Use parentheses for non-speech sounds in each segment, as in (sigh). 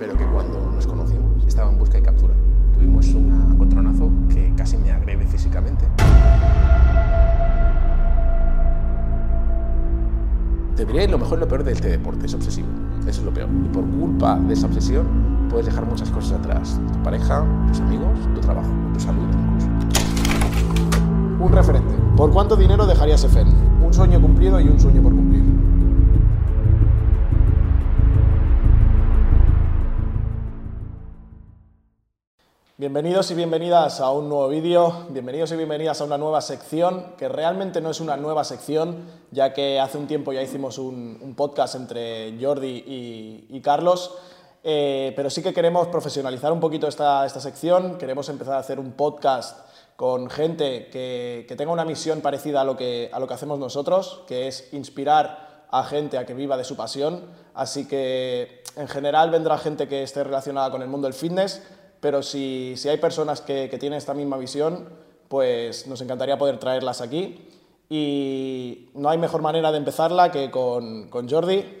pero que cuando nos conocimos estaba en busca y captura. Tuvimos un encontronazo que casi me agrede físicamente. Te lo mejor y lo peor de este deporte, es obsesivo. Eso es lo peor. Y por culpa de esa obsesión puedes dejar muchas cosas atrás. Tu pareja, tus amigos, tu trabajo, tu salud incluso. Un referente. ¿Por cuánto dinero dejarías EFEN? Un sueño cumplido y un sueño por cumplir. Bienvenidos y bienvenidas a un nuevo vídeo, bienvenidos y bienvenidas a una nueva sección, que realmente no es una nueva sección, ya que hace un tiempo ya hicimos un, podcast entre Jordi y, Carlos, eh, pero sí que queremos profesionalizar un poquito esta, esta, sección, queremos empezar a hacer un podcast con gente que, que tenga una misión parecida a lo, que, a lo que hacemos nosotros, que es inspirar a gente a que viva de su pasión, así que en general vendrá gente que esté relacionada con el mundo del fitness, pero si, si hay personas que, que, tienen esta misma visión, pues nos encantaría poder traerlas aquí. Y no hay mejor manera de empezarla que con, con Jordi.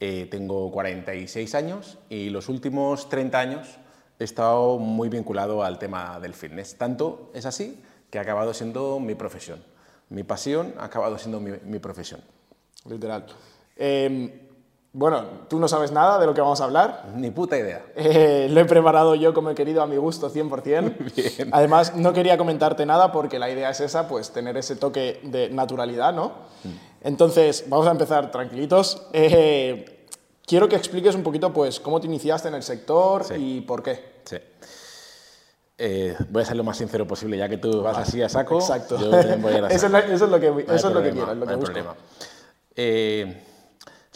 eh, tengo 46 años y los últimos 30 años he estado muy vinculado al tema del fitness. Tanto es así que ha acabado siendo mi profesión. Mi pasión ha acabado siendo mi, profesión. Literal. Em, bueno, tú no sabes nada de lo que vamos a hablar. Ni puta idea. (laughs) Eh, lo he preparado yo como he querido a mi gusto 100%. (laughs) Bien. Además, no quería comentarte nada porque la idea es esa, pues tener ese toque de naturalidad, ¿no? Mm. Entonces, vamos a empezar tranquilitos. Eh, quiero que expliques un poquito, pues, cómo te iniciaste en el sector y por qué. Sí. Eh, voy a ser lo más sincero posible, ya que tú vas así a saco. Exacto. Yo voy a (laughs) eso, es, eso, es lo que, eso es lo que quiero, lo que no busco. Eh,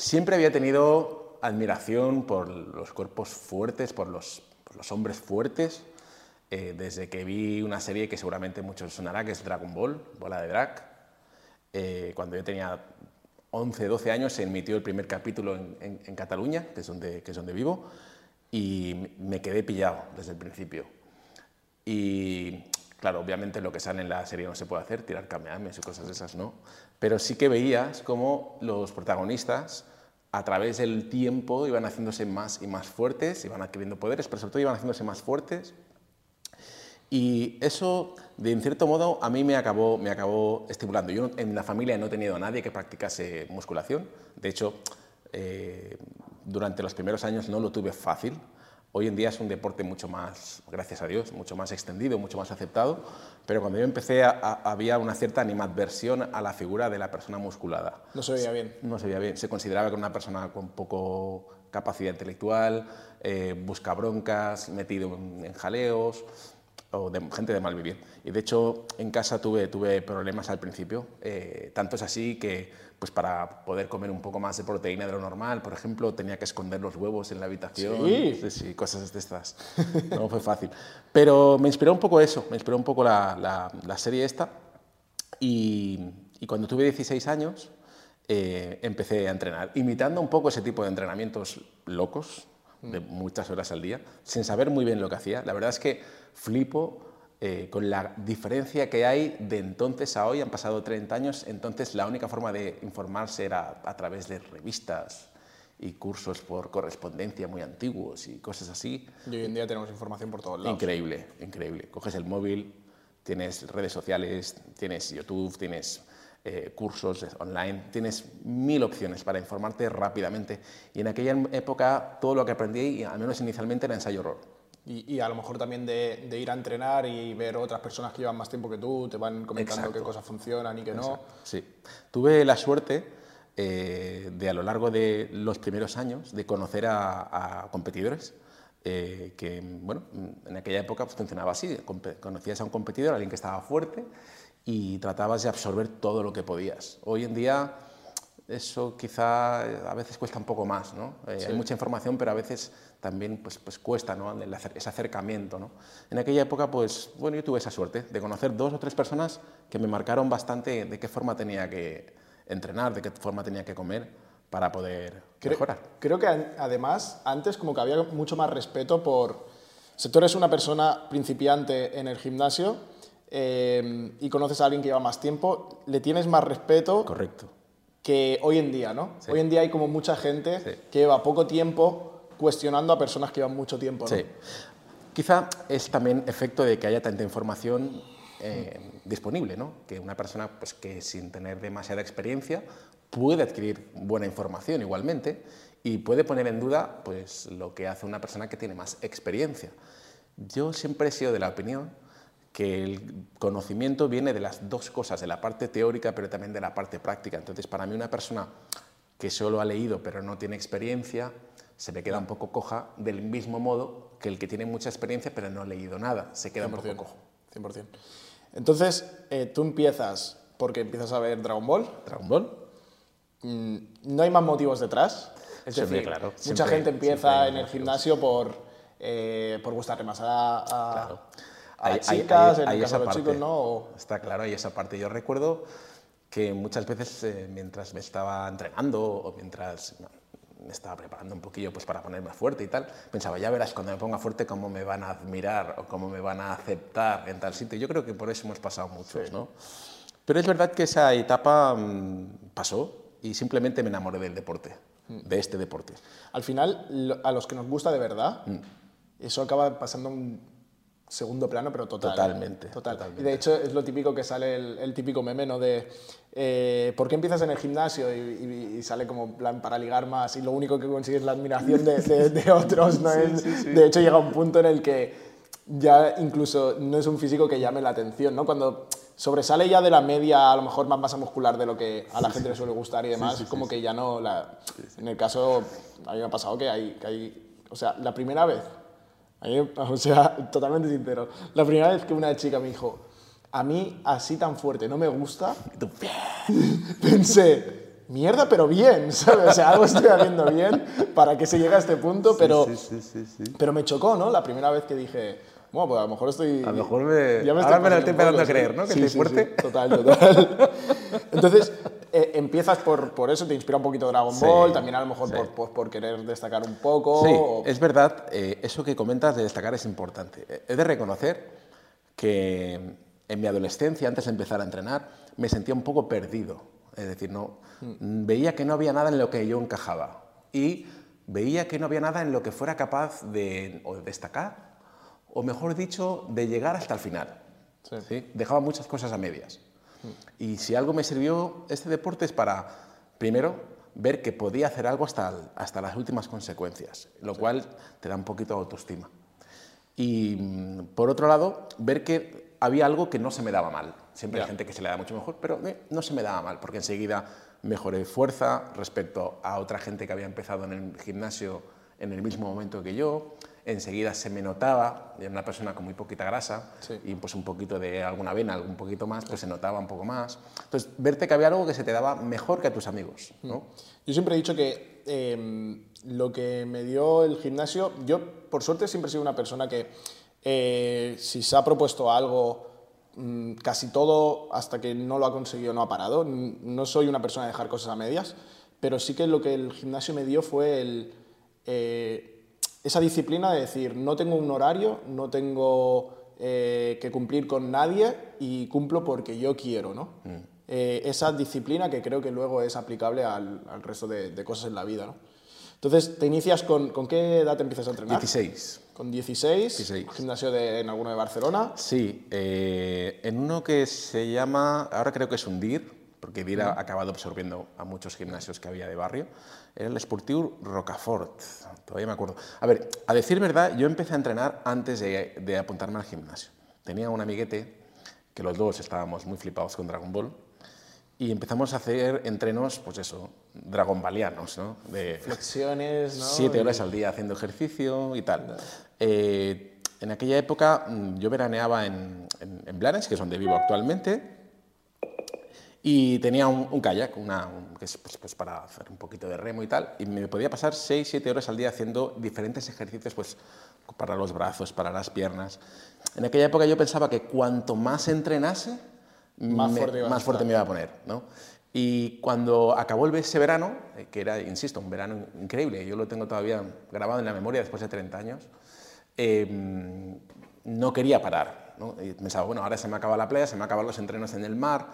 Siempre había tenido admiración por los cuerpos fuertes, por los, los hombres fuertes, eh, desde que vi una serie que seguramente muchos sonará, que es Dragon Ball, Bola de Drag. Eh, cuando yo tenía 11, 12 años se emitió el primer capítulo en, en, Cataluña, que es, donde, que es donde vivo, y me quedé pillado desde el principio. Y claro, obviamente lo que sale en la serie no se puede hacer, tirar cameames y cosas de esas, ¿no? Pero sí que veías cómo los protagonistas a través del tiempo iban haciéndose más y más fuertes, iban adquiriendo poderes, pero sobre todo iban haciéndose más fuertes. Y eso, de en cierto modo, a mí me acabó, me acabó estimulando. Yo en la familia no he tenido a nadie que practicase musculación. De hecho, eh, durante los primeros años no lo tuve fácil. Hoy en día es un deporte mucho más, gracias a Dios, mucho más extendido, mucho más aceptado, pero cuando yo empecé había una cierta animadversión a la figura de la persona musculada. No se veía bien. No se veía bien. Se consideraba que una persona con poco capacidad intelectual, eh, busca broncas, metido en jaleos, o de gente de mal vivir. Y de hecho, en casa tuve, tuve problemas al principio. Eh, tanto es así que, pues para poder comer un poco más de proteína de lo normal, por ejemplo, tenía que esconder los huevos en la habitación. Sí, sí cosas de estas. (laughs) No fue fácil. Pero me inspiró un poco eso, me inspiró un poco la, la, serie esta. Y, y, cuando tuve 16 años, eh, empecé a entrenar, imitando un poco ese tipo de entrenamientos locos, de muchas horas al día, sin saber muy bien lo que hacía. La verdad es que flipo eh, con la diferencia que hay de entonces a hoy, han pasado 30 años, entonces la única forma de informarse era a través de revistas y cursos por correspondencia muy antiguos y cosas así. Y hoy en día tenemos información por todos lados. Increíble, increíble. Coges el móvil, tienes redes sociales, tienes YouTube, tienes eh, cursos online, tienes mil opciones para informarte rápidamente. Y en aquella época todo lo que aprendí, al menos inicialmente, era ensayo-horror. Y, a lo mejor también de, ir a entrenar y ver otras personas que llevan más tiempo que tú, te van comentando qué cosas funcionan y qué no. Sí. Tuve la suerte eh, de a lo largo de los primeros años de conocer a, competidores. Eh, que bueno, en aquella época pues, funcionaba así, conocías a un competidor, alguien que estaba fuerte y tratabas de absorber todo lo que podías. Hoy en día eso quizá eh, a veces cuesta un poco más, ¿no? Hay mucha información, pero a veces también pues, pues cuesta ¿no? ese acercamiento. ¿no? En aquella época, pues bueno, yo tuve esa suerte de conocer dos o tres personas que me marcaron bastante de qué forma tenía que entrenar, de qué forma tenía que comer para poder mejorar. Creo que además antes como que había mucho más respeto por... Si tú eres una persona principiante en el gimnasio eh, y conoces a alguien que lleva más tiempo, le tienes más respeto. Correcto. Que hoy en día, ¿no? Hoy en día hay como mucha gente que lleva poco tiempo cuestionando a personas que llevan mucho tiempo. ¿no? Sí. Quizá es también efecto de que haya tanta información eh, disponible, ¿no? que una persona pues, que sin tener demasiada experiencia puede adquirir buena información igualmente y puede poner en duda pues, lo que hace una persona que tiene más experiencia. Yo siempre he sido de la opinión que el conocimiento viene de las dos cosas, de la parte teórica pero también de la parte práctica. Entonces, para mí una persona que solo ha leído pero no tiene experiencia, se me queda un poco coja del mismo modo que el que tiene mucha experiencia pero no ha leído nada, se queda un poco cojo. 100%. Entonces, eh, tú empiezas porque empiezas a ver Dragon Ball. Dragon Ball. Mm, no hay más motivos detrás. Es decir, claro, mucha gente empieza en el gimnasio por, eh, por gustarle más a, a, chicas, en el caso de los chicos, ¿no? Está claro, hay esa parte. Yo recuerdo que muchas veces eh, mientras me estaba entrenando o mientras me estaba preparando un poquillo pues, para ponerme fuerte y tal, pensaba, ya verás cuando me ponga fuerte cómo me van a admirar o cómo me van a aceptar en tal sitio. Yo creo que por eso hemos pasado muchos, ¿no? Pero es verdad que esa etapa mm, pasó y simplemente me enamoré del deporte, mm. de este deporte. Al final, a los que nos gusta de verdad, mm. eso acaba pasando un segundo plano, pero total. Totalmente. Total. Y de hecho es lo típico que sale el, típico meme, ¿no? De eh, ¿por qué empiezas en el gimnasio? Y, sale como plan para ligar más y lo único que consigues es la admiración de, (laughs) otros, ¿no? De hecho llega un punto en el que ya incluso no es un físico que llame la atención, ¿no? Cuando sobresale ya de la media, a lo mejor más masa muscular de lo que a la gente le suele gustar y demás, como que ya no... La, en el caso, a mí me ha pasado que hay, que hay... O sea, la primera vez (laughs) o sea, totalmente sincero. La primera vez que una chica me dijo, a mí así tan fuerte no me gusta, (laughs) pensé, mierda, pero bien, (laughs) ¿sabes? O sea, algo estoy haciendo bien para que se llegue a este punto, pero, pero me chocó, ¿no? La primera vez que dije, bueno, pues a lo mejor estoy... A lo mejor me... Ya me Ahora me lo estoy empezando a creer, ¿no? Que estoy fuerte. total, total. Entonces, eh, empiezas por, por, eso, te inspira un poquito Dragon Ball, también a lo mejor por, por, por, querer destacar un poco. Sí, es verdad, eh, eso que comentas de destacar es importante. Eh, he de reconocer que en mi adolescencia, antes de empezar a entrenar, me sentía un poco perdido. Es decir, no, mm. veía que no había nada en lo que yo encajaba y veía que no había nada en lo que fuera capaz de o destacar, o mejor dicho, de llegar hasta el final. Sí. Dejaba muchas cosas a medias. Y si algo me sirvió este deporte es para, primero, ver que podía hacer algo hasta, hasta las últimas consecuencias, lo cual te da un poquito de autoestima. Y mm, por otro lado, ver que había algo que no se me daba mal. Siempre hay gente que se le da mucho mejor, pero eh, no se me daba mal, porque enseguida mejoré fuerza respecto a otra gente que había empezado en el gimnasio en el mismo momento que yo enseguida se me notaba, era una persona con muy poquita grasa y pues un poquito de alguna vena, algún poquito más, pues se notaba un poco más. Entonces, verte que había algo que se te daba mejor que a tus amigos. ¿no? Mm. Yo siempre he dicho que em, lo que me dio el gimnasio, yo por suerte siempre he sido una persona que eh, si se ha propuesto algo, mm, casi todo hasta que no lo ha conseguido no ha parado. No soy una persona de dejar cosas a medias, pero sí que lo que el gimnasio me dio fue el... Eh, esa disciplina de decir, no tengo un horario, no tengo eh, que cumplir con nadie y cumplo porque yo quiero, ¿no? Mm. Eh, esa disciplina que creo que luego es aplicable al, resto de, cosas en la vida, ¿no? Entonces, ¿te inicias con, con qué edad te empiezas a entrenar? 16. ¿Con 16? 16. ¿Gimnasio de, en alguno de Barcelona? Sí, eh, en uno que se llama, ahora creo que es un DIR, porque DIR ha acabado absorbiendo a muchos gimnasios que había de barrio, era el Sportiu Rocafort, todavía me acuerdo. A ver, a decir verdad, yo empecé a entrenar antes de, apuntarme al gimnasio. Tenía un amiguete, que los dos estábamos muy flipados con Dragon Ball, y empezamos a hacer entrenos, pues eso, dragon balianos, ¿no? De Flexiones, ¿no? siete horas al día haciendo ejercicio y tal. Eh, en aquella época mm, yo veraneaba en, en, en Blanes, que es donde vivo actualmente, y tenía un, un kayak, una, un- que es pues, pues para hacer un poquito de remo y tal, y me podía pasar 6, 7 horas al día haciendo diferentes ejercicios pues, para los brazos, para las piernas. En aquella época yo pensaba que cuanto más entrenase, Más me, fuerte más fuerte me iba a poner. ¿no? Y cuando acabó ese verano, eh, que era, insisto, un verano increíble, yo lo tengo todavía grabado en la memoria después de 30 años, eh, no quería parar. ¿no? Y pensaba, bueno, ahora se me acaba la playa, se me acaban los entrenos en el mar,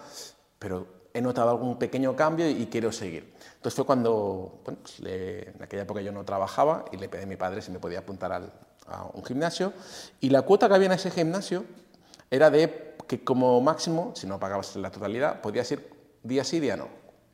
pero he notado algún pequeño cambio y quiero seguir. Entonces fue cuando, bueno, pues le- en aquella época yo no trabajaba y le pedí a mi padre si me podía apuntar al- a un gimnasio. Y la cuota que había en ese gimnasio era de que como máximo, si no pagabas la totalidad, podías ir día sí, día no.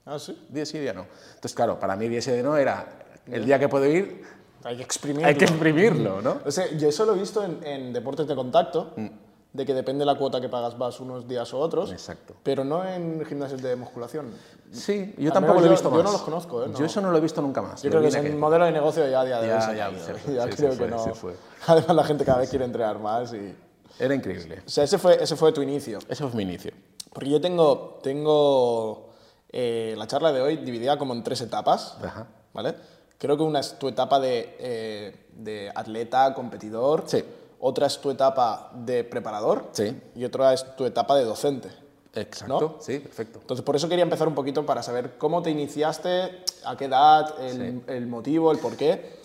Ah, sí. Día sí, día no. Entonces, claro, para mí día sí, día no era el día que puedo ir, Hay que exprimirlo. hay que exprimirlo, ¿no? O sea, yo eso lo he visto en, en deportes de contacto, Mm. De que depende de la cuota que pagas vas unos días o otros, Exacto. pero no en gimnasios de musculación. Sí, yo Al tampoco lo he yo- visto yo más. no los conozco, ¿eh? No. Yo eso no lo he visto nunca más. Yo creo que es aquel- modelo de negocio ya a día de Ya, hoy. ya, Ya (laughs) sí, se creo que no. fue. (laughs) Además, la gente cada vez quiere entrenar más. Y... Era increíble. O sea, ese fue, ese fue tu inicio. Ese fue mi inicio. Porque yo tengo, tengo eh, la charla de hoy dividida como en tres etapas, Ajá. ¿vale? Creo que una es tu etapa de, eh, de atleta, competidor, Sí. Otra es tu etapa de preparador Sí. y otra es tu etapa de docente. Exacto. Sí, perfecto. Entonces, por eso quería empezar un poquito para saber cómo te iniciaste, a qué edad, el, el motivo, el por qué.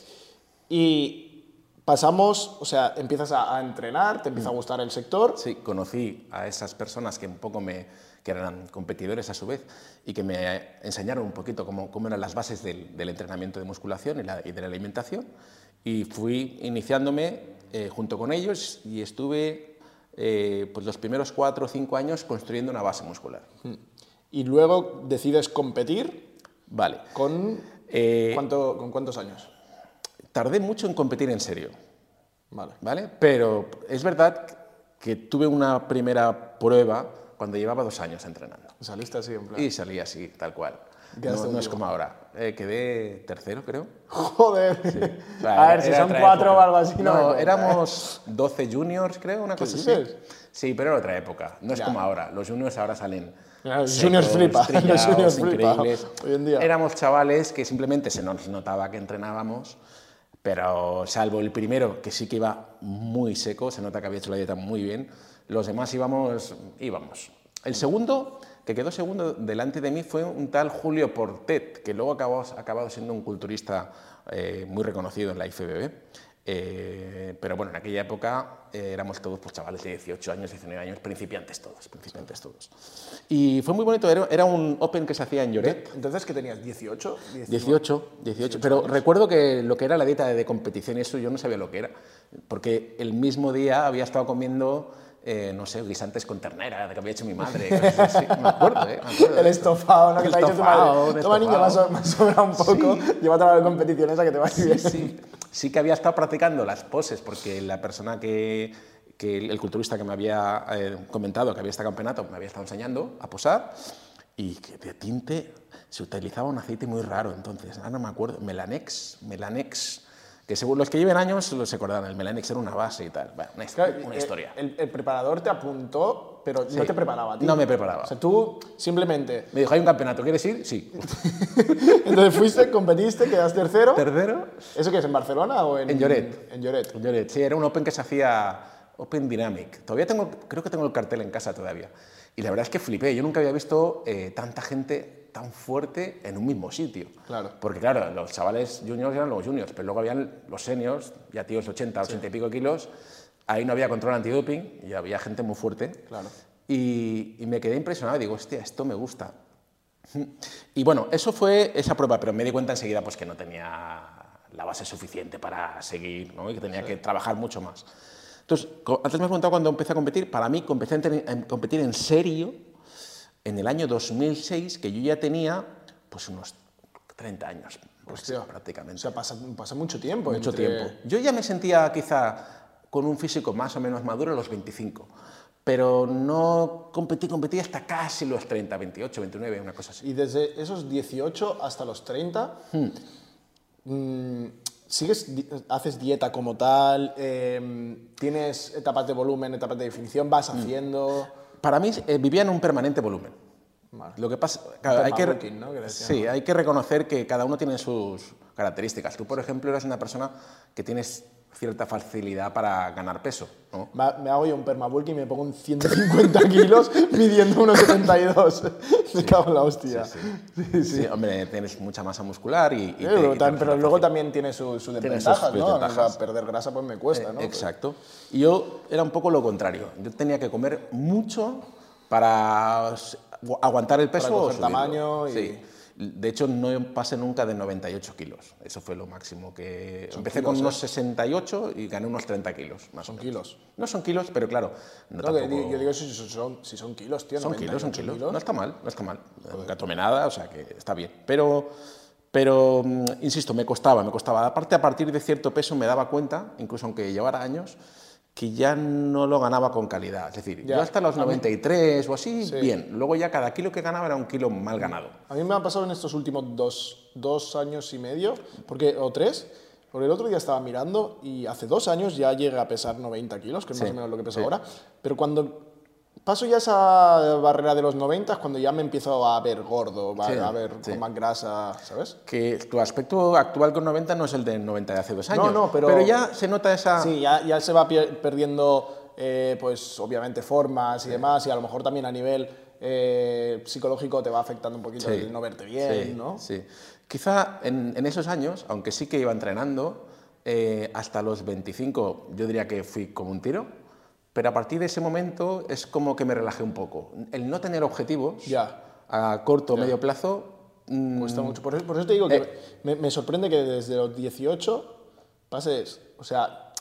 Y pasamos, o sea, empiezas a, a entrenar, te empieza a gustar el sector. Sí, conocí a esas personas que un poco me, que eran competidores a su vez y que me enseñaron un poquito cómo, cómo eran las bases del, del entrenamiento de musculación y, la- y de la alimentación. Y fui iniciándome eh, junto con ellos y estuve eh, pues los primeros cuatro o cinco años construyendo una base muscular. Y luego decides competir Vale. con, Eh, ¿cuánto, ¿con cuántos años? tardé mucho en competir en serio. Vale. ¿vale? Pero es verdad que tuve una primera prueba cuando llevaba dos años entrenando. Saliste así en plan. Y salí así, tal cual. No, no es como ahora. Eh, quedé tercero, creo. Joder. Vale, (laughs) a ver, si son cuatro o algo así, no, ¿eh? éramos 12 juniors, creo, una cosa así. Sí, pero era otra época. No es Ya. como ahora. Los juniors ahora salen. Ya, los juniors flipa, (laughs) los juniors flipa, increíbles. hoy en día. Éramos chavales que simplemente se nos notaba que entrenábamos, pero salvo el primero, que sí que iba muy seco, se nota que había hecho la dieta muy bien, los demás íbamos, íbamos. El segundo, que quedó segundo delante de mí, fue un tal Julio Portet, que luego acabó, acabado siendo un culturista eh, muy reconocido en la IFBB. Eh, pero bueno, en aquella época eh, éramos todos pues, chavales de 18 años, 19 años, principiantes todos, principiantes todos. Y fue muy bonito, era, era un Open que se hacía en Lloret, Entonces, ¿qué tenías? ¿18? 18, 18. Pero recuerdo que lo que era la dieta de competición y eso yo no sabía lo que era. Porque el mismo día había estado comiendo, eh, no sé, guisantes con ternera, que había hecho mi madre. (laughs) cosas así. Me acuerdo, ¿eh? Me acuerdo. El estofado, ¿no? Que te ha dicho tu madre. Toma, niño, me ha so- estofado. me ha sobrado un poco. Llévate a la competición esa que te va a ir bien. Sí, sí que había estado practicando las poses porque la persona que, que el, el culturista que me había eh, comentado que había este campeonato me había estado enseñando a posar y que de tinte se utilizaba un aceite muy raro entonces, ahora no me acuerdo, Melanex, Melanex, que según los que lleven años los acordarán, el Melanex era una base y tal, bueno, una, hist- Claro, una eh, historia. El, el preparador te apuntó, pero no te preparaba ti. No me preparaba. O sea, tú simplemente. Me dijo, hay un campeonato, ¿quieres ir? Sí. (laughs) Entonces fuiste, competiste, quedaste tercero. Tercero, ¿Eso qué es, en Barcelona o en. En Lloret. En Lloret. Lloret, sí, era un Open que se hacía Open Dynamic. Todavía tengo, creo que tengo el cartel en casa todavía. Y la verdad es que flipé. Yo nunca había visto eh, tanta gente tan fuerte en un mismo sitio. Claro. Porque claro, los chavales juniors eran los juniors, pero luego habían los seniors, ya tíos de 80, 80 y pico kilos. Ahí no había control antidoping y había gente muy fuerte. Claro. Y, y me quedé impresionado. Digo, hostia, esto me gusta. Y bueno, eso fue esa prueba, pero me di cuenta enseguida pues, que no tenía la base suficiente para seguir ¿no? y que tenía que trabajar mucho más. Entonces, antes me has preguntado cuándo empecé a competir. Para mí, empecé a entre- a competir en serio en el año 2006, que yo ya tenía pues, unos 30 años pues, Hostia. prácticamente. O sea, pasa, pasa mucho tiempo. Mucho entre- tiempo. Yo ya me sentía quizá con un físico más o menos maduro a los 25, pero no competí, competí hasta casi los 30, 28, 29, una cosa así. Y desde esos 18 hasta los 30, mm, ¿sigues, haces dieta como tal? Em, ¿Tienes etapas de volumen, etapas de definición? ¿Vas haciendo...? Para mí eh, vivía en un permanente volumen. Vale. Lo que pasa, claro, hay que, ¿no? Que sí, hay que reconocer que cada uno tiene sus características. Tú, por ejemplo, eres una persona que tienes cierta facilidad para ganar peso, ¿no? Me, hago yo un permabulk y me pongo en 150 (laughs) kilos midiendo unos 72. (laughs) Me cago en la hostia. Sí, hombre, tienes mucha masa muscular y... y Eh, te- pero, y te pero luego fácil. también tiene su, su sus desventajas, ¿no? desventajas. O sea, perder grasa pues me cuesta, ¿no? Exacto. Y yo era un poco lo contrario. Yo tenía que comer mucho para aguantar el peso. Para coger tamaño y- Sí. De hecho, no pasé nunca de 98 kilos. Eso fue lo máximo que... Empecé kilos, con ¿eh? unos 68 y gané unos 30 kilos, más Son o menos. kilos. No son kilos, pero claro, no tampoco- yo digo si son, son- si son kilos, tío. son kilos, son 98 kilos. No está mal, no está mal. Nunca tomé nada, o sea que está bien. Pero, pero mm, insisto, me costaba, me costaba. Aparte, a partir de cierto peso me daba cuenta, incluso aunque llevara años, que ya no lo ganaba con calidad. Es decir, Ya. yo hasta los A mí- 93 o así, Sí. bien. Luego ya cada kilo que ganaba era un kilo mal ganado. A mí me ha pasado en estos últimos dos, dos años y medio, porque, o tres, porque el otro día estaba mirando y hace dos años ya llegué a pesar 90 kilos, que es más o menos lo que peso sí. ahora, pero cuando paso ya esa barrera de los 90 es cuando ya me empiezo a ver gordo, Sí, a ver sí. con más grasa, ¿sabes? Que tu aspecto actual con 90 no es el de 90 de hace dos No, años. no, pero- ya se nota esa... Sí, ya, ya se va perdiendo, eh, pues obviamente formas y demás, y a lo mejor también a nivel eh, psicológico te va afectando un poquito el no verte bien, ¿no? Sí. Quizá en, en esos años, aunque sí que iba entrenando, eh, hasta los 25 yo diría que fui como un tiro, pero a partir de ese momento es como que me relajé un poco. El no tener objetivos Ya. a corto o medio plazo, mm, Cuesta mucho. Por eso, por eso te digo que Eh. me, me sorprende que desde los 18 pases, o sea,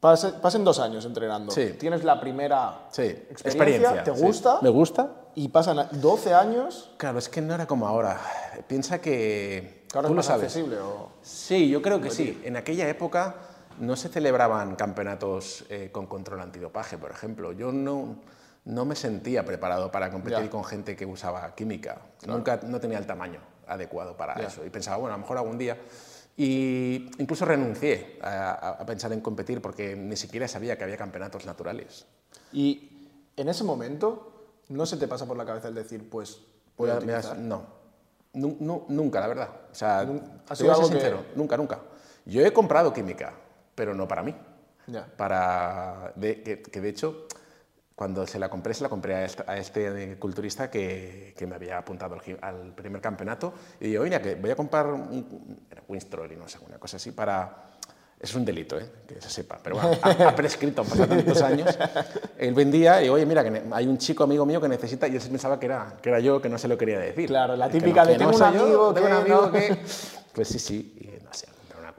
pase- pasen dos años entrenando. Sí. Tienes la primera sí, experiencia, ¿te sí. gusta? ¿Me gusta? Y pasan a- 12 años, Claro, es que no era como ahora. Piensa que... que ahora tú es lo más sabes. accesible. O... Sí, yo creo que sí. En aquella época no se celebraban campeonatos eh, con control antidopaje, por ejemplo. Yo no, no me sentía preparado para competir con gente que usaba química. Nunca no tenía el tamaño adecuado para eso. Y pensaba, bueno, a lo mejor algún día. Y incluso renuncié a, pensar en competir porque ni siquiera sabía que había campeonatos naturales. Y en ese momento, ¿no se te pasa por la cabeza el decir, pues, voy a utilizar? no. Nu- nu- nunca, la verdad. O sea, ha te sido voy a ser algo que- sincero, nunca, nunca. Yo he comprado química, pero no para mí. Ya. Para, de- que, que de hecho, cuando se la compré, se la compré a este, a este culturista que, que me había apuntado al, al primer campeonato. Y digo, oye, que voy a comprar un, era Winstrol y no sé, una cosa así para... Es un delito, ¿eh? que se sepa, pero bueno, ha, ha prescrito, han pasado tantos años. Él vendía y, oye, mira, que hay un chico amigo mío que necesita, y él pensaba que era, que era yo, que no se lo quería decir. Claro, la Que típica no- de que tengo no un soy yo, amigo tengo un que amigo no. que... Pues sí, sí,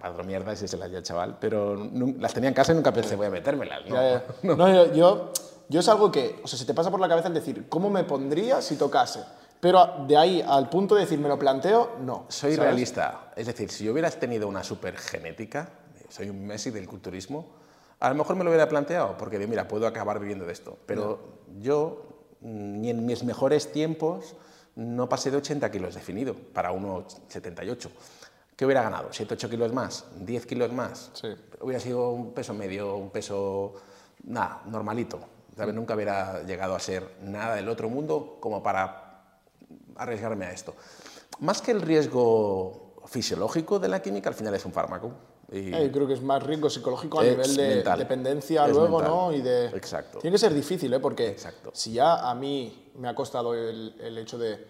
no padromierda y se las dio el chaval, pero las tenía en casa y nunca pensé, voy a metérmelas, ¿no? Ya, ya. (laughs) No, yo, yo, yo es algo que, o sea, se te pasa por la cabeza el decir, ¿cómo me pondría si tocase? Pero a- de ahí al punto de decir, ¿me lo planteo? No. Soy ¿sabes? realista. Es decir, si yo hubieras tenido una super genética, soy un Messi del culturismo, a lo mejor me lo hubiera planteado, porque digo, mira, puedo acabar viviendo de esto. Pero yo, mm, ni en mis mejores tiempos, no pasé de 80 kilos definido para 1,78. ¿Qué hubiera ganado? ¿7, 8 kilos más? ¿10 kilos más? Sí. Hubiera sido un peso medio, un peso, nada, normalito. ¿sabes? Mm. Nunca hubiera llegado a ser nada del otro mundo como para arriesgarme a esto. Más que el riesgo fisiológico de la química, al final es un fármaco. Y Eh, yo creo que es más riesgo psicológico a nivel de mental. dependencia Es luego, mental. ¿no? Y de... Exacto. Tiene que ser difícil, ¿eh? Porque Exacto. si ya a mí me ha costado el, el hecho de,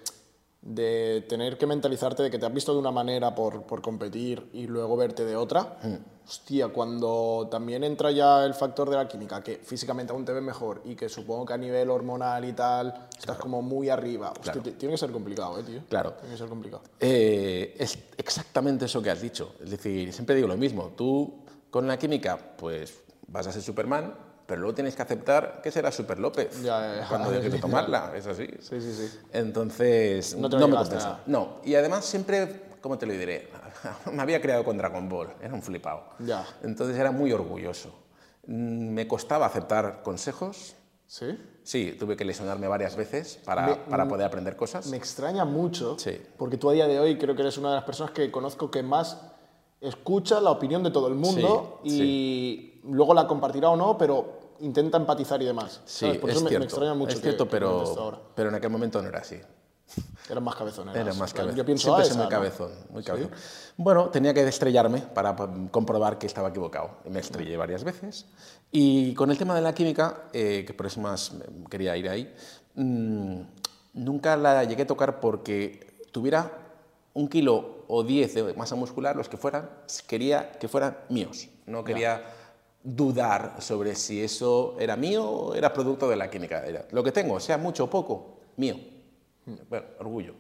de tener que mentalizarte de que te has visto de una manera por, por competir y luego verte de otra, Hmm. hostia, cuando también entra ya el factor de la química, que físicamente aún te ves mejor y que supongo que a nivel hormonal y tal estás como muy arriba, hostia, Claro. ti- tiene que ser complicado, ¿eh, tío? Claro. Tiene que ser complicado. Eh, es exactamente eso que has dicho. Es decir, siempre digo lo mismo. Tú con la química, pues vas a ser Superman, pero luego tienes que aceptar que serás Super López Ya, ya, ya. cuando dejes de tomarla. (laughs) Es así. Sí, sí, sí. Entonces, No no, te lo me compensa. nada. No, y además siempre, ¿cómo te lo diré? (laughs) me había creado con Dragon Ball, era un flipado. Ya. Entonces era muy orgulloso. Mm, Me costaba aceptar consejos ¿Sí? Sí, tuve que lesionarme varias veces para, para poder aprender cosas. Me extraña mucho, Sí. porque tú a día de hoy creo que eres una de las personas que conozco que más escucha la opinión de todo el mundo Sí, y luego la compartirá o no, pero intenta empatizar y demás. Sí, ¿sabes? Por es eso me- cierto. me, extraña mucho. es que- cierto, que pero, ahora. pero en aquel momento no era así. Eras más cabezón. Era más cabezón. Yo pienso, Siempre ah, esa, muy cabezón, muy cabezón. Bueno, tenía que estrellarme para comprobar que estaba equivocado. Me estrellé varias veces. Y con el tema de la química, eh, que por eso más mm, quería ir ahí, mm, nunca la llegué a tocar porque tuviera un kilo o diez de masa muscular, los que fueran, quería que fueran míos. No quería dudar sobre si eso era mío o era producto de la química. Era, lo que tengo, sea mucho o poco, mío. Bueno, orgullo.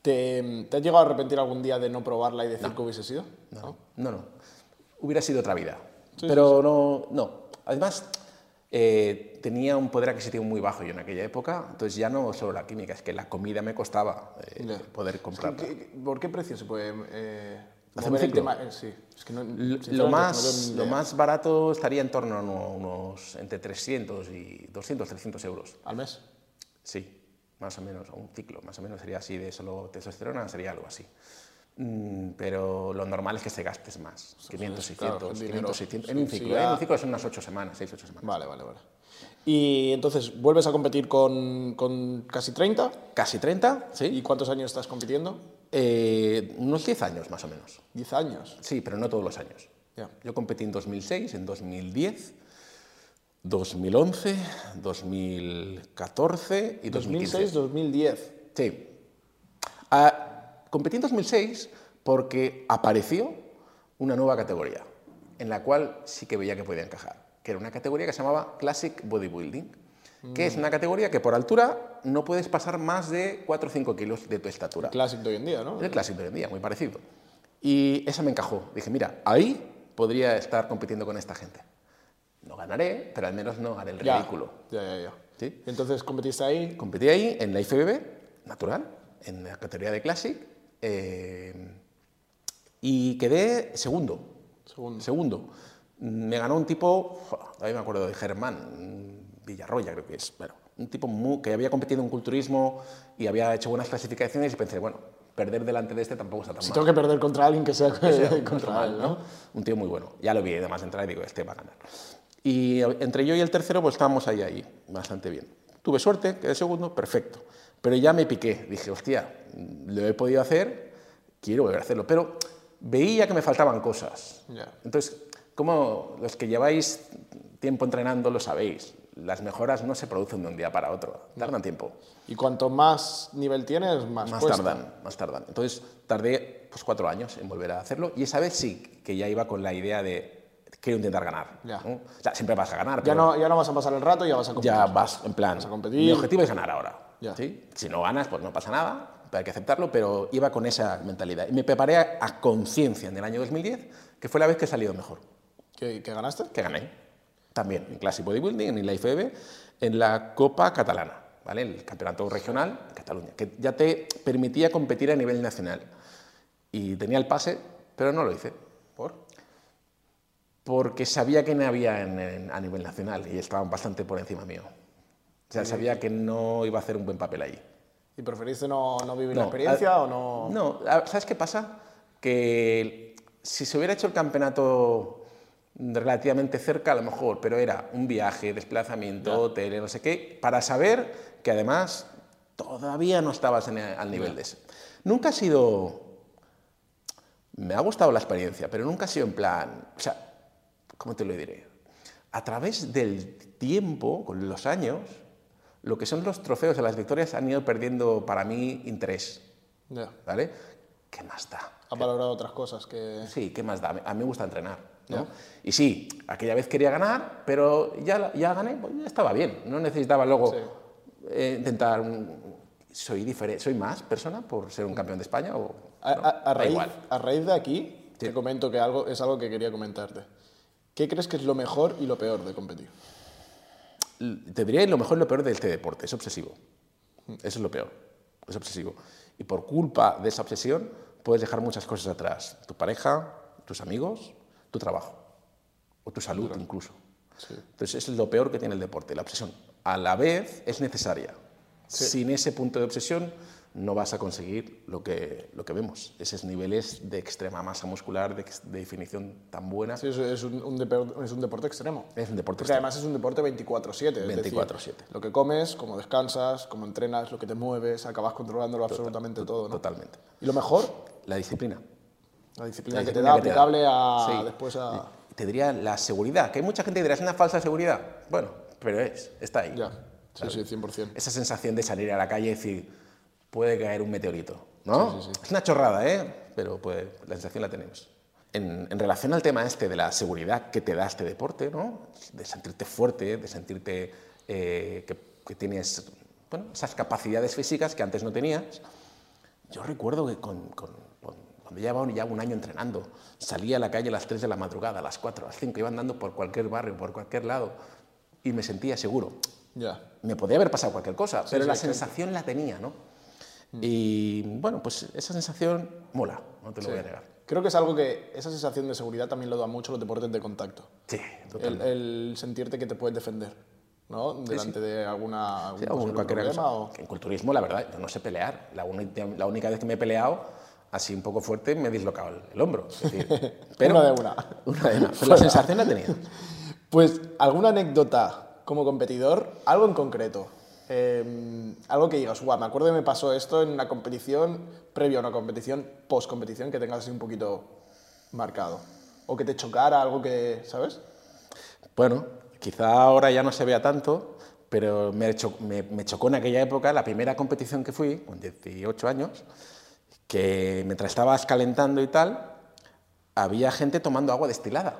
¿Te, te has llegado a arrepentir algún día de no probarla y decir que hubiese sido? No, no, no. Hubiera sido otra vida. Pero no, no. Además, eh, tenía un poder adquisitivo muy bajo yo en aquella época, entonces ya no solo la química, es que la comida me costaba eh, poder comprarla. ¿Qué- qué- ¿Por qué precio se puede eh, El tema? Eh, sí, es que no, Lo- no más, ni lo más barato estaría en torno a uno- unos entre 300 y 200, 300 euros. ¿Al mes? Sí, más o menos, un ciclo, más o menos sería así de solo testosterona, sería algo así. Mm, pero lo normal es que se gastes más, 500, claro, 600, dinero. 500, 600, en Sí, un sí, ciclo, ya- ¿eh? en un ciclo son unas 8 semanas, 6, 8 semanas. Vale, vale, vale. Y entonces, ¿vuelves a competir con, con casi 30? Casi 30, ¿sí? ¿Y cuántos años estás compitiendo? Eh, unos 10 años más o menos. 10 años. Sí, pero no todos los años. Ya. Yo competí en 2006, en 2010, 2011, 2014 y 2015. 2006-2010. Sí. Ah, competí en 2006 porque apareció una nueva categoría en la cual sí que veía que podía encajar, que era una categoría que se llamaba Classic Bodybuilding, que es una categoría que por altura no puedes pasar más de 4 o 5 kilos de tu estatura. Clásico de hoy en día, ¿no? El clásico de hoy en día, muy parecido. Y esa me encajó. Dije, mira, ahí podría estar compitiendo con esta gente. No ganaré, pero al menos no haré el Ya. ridículo. Ya, ya, ya. ¿Sí? Y entonces competiste ahí. Competí ahí en la IFBB, natural, en la categoría de Classic, eh, y quedé segundo. Segundo. Segundo. Me ganó un tipo, ahí me acuerdo de Germán Villarroya, creo que es. Bueno, un tipo muy- que había competido en culturismo y había hecho buenas clasificaciones y pensé, bueno, perder delante de este tampoco está tan Si mal. tengo que perder contra alguien que sea, (laughs) sea, no (laughs) está contra mal, él, ¿no? ¿no? Un tío muy bueno. Ya lo vi además entrar y digo, este va a ganar. Y entre yo y el tercero, pues estábamos ahí, ahí, bastante bien. Tuve suerte, quedé segundo, perfecto. Pero ya me piqué, dije, hostia, lo he podido hacer, quiero volver a hacerlo. Pero veía que me faltaban cosas. Ya. Entonces, como los que lleváis tiempo entrenando lo sabéis, las mejoras no se producen de un día para otro, tardan tiempo. Y cuanto más nivel tienes, más, Más cuesta. tardan, más tardan. Entonces tardé pues, cuatro años en volver a hacerlo y esa vez sí que ya iba con la idea de quiero intentar ganar. Ya. ¿no? O sea, siempre vas a ganar, Ya no, ya no vas a pasar el rato, ya vas a competir. ya vas en plan. a competir. Mi objetivo es ganar ahora. Ya. ¿sí? Si no ganas, pues no pasa nada, pero hay que aceptarlo, pero iba con esa mentalidad. Y me preparé a, a conciencia en el año 2010, que fue la vez que he salido mejor, ¿Qué, qué ganaste? que gané. También en Classic Bodybuilding, en la IFBB, en la Copa Catalana, ¿vale? el campeonato regional de Cataluña, que ya te permitía competir a nivel nacional. Y tenía el pase, pero no lo hice. ¿Por? Porque sabía que no había en- en- a nivel nacional y estaban bastante por encima mío. O sea, sabía que no iba a hacer un buen papel ahí. ¿Y preferiste no, no vivir la No, experiencia a- o no...? No, ¿sabes qué pasa? Que si se hubiera hecho el campeonato relativamente cerca, a lo mejor, pero era un viaje, desplazamiento, hotel, no sé qué, para saber que además todavía no estabas en el- al nivel de ese. Nunca ha sido... Me ha gustado la experiencia, pero nunca ha sido en plan... O sea, ¿cómo te lo diré? A través del tiempo, con los años, lo que son los trofeos de las victorias han ido perdiendo para mí interés. ¿Vale? ¿Qué más da? Ha valorado otras cosas que... Sí, ¿qué más da? A mí me gusta entrenar. ¿No? Y sí, aquella vez quería ganar, pero ya, ya gané, pues ya estaba bien. No necesitaba luego Sí. eh, intentar. un- soy diferente, soy más persona por ser un campeón de España o. A, no, a- a da raíz, igual. a raíz de aquí, te comento que algo, es algo que quería comentarte. ¿Qué crees que es lo mejor y lo peor de competir? Te diré lo mejor y lo peor de este deporte, es obsesivo. Eso es lo peor, es obsesivo. Y por culpa de esa obsesión puedes dejar muchas cosas atrás. Tu pareja, tus amigos, tu trabajo. O tu salud incluso. Entonces eso es lo peor que tiene el deporte, la obsesión. a la vez es necesaria. Sin ese punto de obsesión no vas a conseguir lo que, lo que vemos, esos niveles de extrema masa muscular, de, definición tan buena. Sí, es un, un, es un deporte extremo. Es un deporte Porque además es un deporte 24-7. 24-7. Lo que comes, cómo descansas, cómo entrenas, lo que te mueves, acabas controlándolo absolutamente todo. ¿no? Totalmente. ¿Y lo mejor? La disciplina. La disciplina, que te da aplicable a después a... Te diría la seguridad, que hay mucha gente que dirá, es una falsa seguridad. Bueno, pero es, está ahí. Ya, sí, sí, 100%. Esa sensación de salir a la calle y decir, puede caer un meteorito, ¿no? Es una chorrada, ¿eh? Pero pues, la sensación la tenemos. En, relación al tema este de la seguridad que te da este deporte, ¿no? De sentirte fuerte, de sentirte eh, que, tienes bueno, esas capacidades físicas que antes no tenías. Yo recuerdo que con, cuando llevaba ya un año entrenando, salía a la calle a las 3 de la madrugada, a las 4, a las 5, iba andando por cualquier barrio, por cualquier lado, y me sentía seguro. Ya. Me podía haber pasado cualquier cosa, pero la sensación la tenía, ¿no? Mm. Y bueno, pues esa sensación mola, no te lo voy a negar. Creo que es algo que esa sensación de seguridad también lo da mucho los deportes de contacto. Sí, totalmente. El, sentirte que te puedes defender. ¿no? Delante de alguna sí, cualquier problema, o... En culturismo, la verdad, yo no sé pelear. La, la, única vez que me he peleado, así un poco fuerte, me he dislocado el, hombro. (laughs) pero, una de una. Una de una. Pero la sensación la he tenido. Pues, ¿alguna anécdota como competidor? Algo en concreto Em, algo que digas, guau, me acuerdo que me pasó esto en una competición, previo a una competición, post competición, que tengas así un poquito marcado. O que te chocara, algo que, ¿sabes? Bueno, quizá ahora ya no se vea tanto, pero me, me, chocó en aquella época la primera competición que fui, con 18 años, que mientras estabas calentando y tal, había gente tomando agua destilada,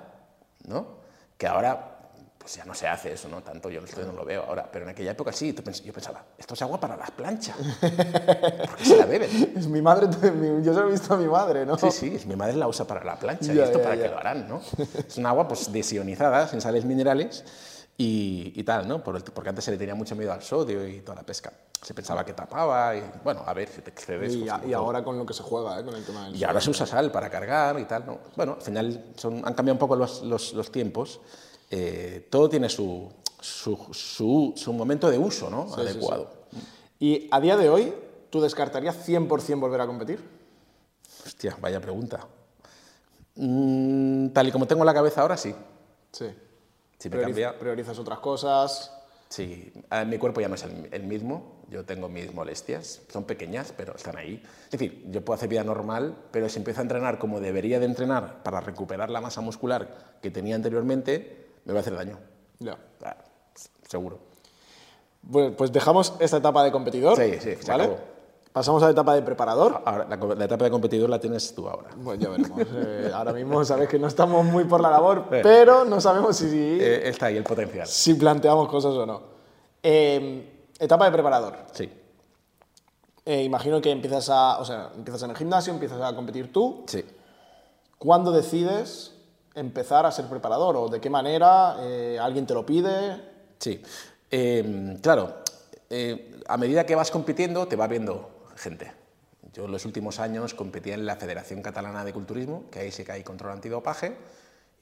¿no? Que ahora pues ya no se hace eso, ¿no? Tanto yo no lo veo ahora, pero en aquella época sí, yo pensaba, esto es agua para las planchas, porque se la beben. (laughs) Es mi madre, yo se lo he visto a mi madre, ¿no? Sí, sí, mi madre la usa para la plancha, y esto para qué lo harán, ¿no? Es un agua pues desionizada, sin sales minerales y, tal, ¿no? porque antes se le tenía mucho miedo al sodio y toda la pesca. Se pensaba que tapaba y, bueno, a ver si te excedes. Y, pues, y ahora con lo que se juega, ¿eh? Con el tema del Y ahora se usa sal para cargar y tal, ¿no? Bueno, al final son, han cambiado un poco los, los, los tiempos eh, todo tiene su, su, momento de uso ¿no? adecuado. ¿Y a día de hoy tú descartarías 100% volver a competir? Hostia, vaya pregunta. Mm, tal y como tengo la cabeza ahora, sí. Sí. Si me cambia... Priorizas otras cosas. Sí, mi cuerpo ya no es el, mismo, yo tengo mis molestias, son pequeñas, pero están ahí. Es decir, yo puedo hacer vida normal, pero si empiezo a entrenar como debería de entrenar para recuperar la masa muscular que tenía anteriormente, me va a hacer daño. Ya. Ah, seguro. Bueno, pues dejamos esta etapa de competidor. Sí, sí, ¿vale? Pasamos a la etapa de preparador. Ahora, la, etapa de competidor la tienes tú ahora. Bueno, ya veremos. Eh, ahora mismo sabes que no estamos muy por la labor, pero no sabemos si... Eh, está ahí el potencial. Si planteamos cosas o no. Em, etapa de preparador. Sí. Eh, imagino que empiezas a, o sea, empiezas en el gimnasio, empiezas a competir tú. Sí. ¿Cuándo decides empezar a ser preparador o de qué manera? Eh, ¿Alguien te lo pide? Sí, em, claro, eh, a medida que vas compitiendo te va viendo gente. Yo en los últimos años competía en la Federación Catalana de Culturismo, que ahí sí que hay control antidopaje,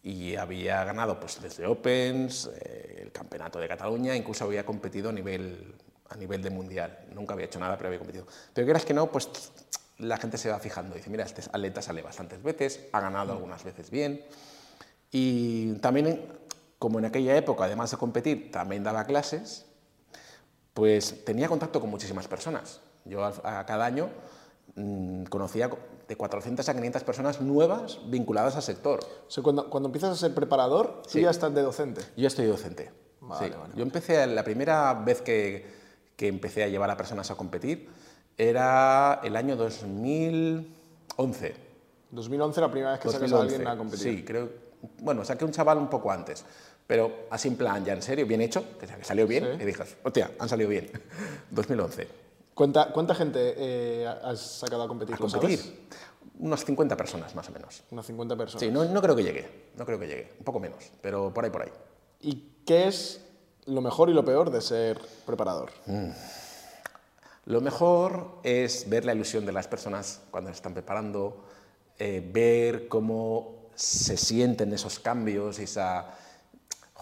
y había ganado pues, desde Opens, eh, el Campeonato de Cataluña, incluso había competido a nivel, a nivel de mundial. Nunca había hecho nada, pero había competido. Pero quieras que no, pues la gente se va fijando. Dice, mira, este atleta sale bastantes veces, ha ganado algunas veces bien. Y también, como en aquella época, además de competir, también daba clases, pues tenía contacto con muchísimas personas. Yo a, cada año mm, conocía de 400 a 500 personas nuevas vinculadas al sector. O cuando, cuando, empiezas a ser preparador, ¿tú ya estás de docente? Yo ya estoy docente. Yo empecé, la primera vez que, que, empecé a llevar a personas a competir era el año 2011. 2011 la primera vez que sacas a alguien a competir. Sí, creo bueno, saqué un chaval un poco antes, pero así en plan, ya en serio, bien hecho, que salió bien, y dije, hostia, han salido bien. (laughs) 2011. ¿Cuánta, cuánta gente eh, has sacado a competir? A competir. Unas 50 personas, más o menos. Unas 50 personas. Sí, no, no, creo que llegue, no creo que llegue, un poco menos, pero por ahí, por ahí. ¿Y qué es lo mejor y lo peor de ser preparador? Mm. Lo mejor es ver la ilusión de las personas cuando se están preparando, eh, ver cómo se sienten esos cambios, esa,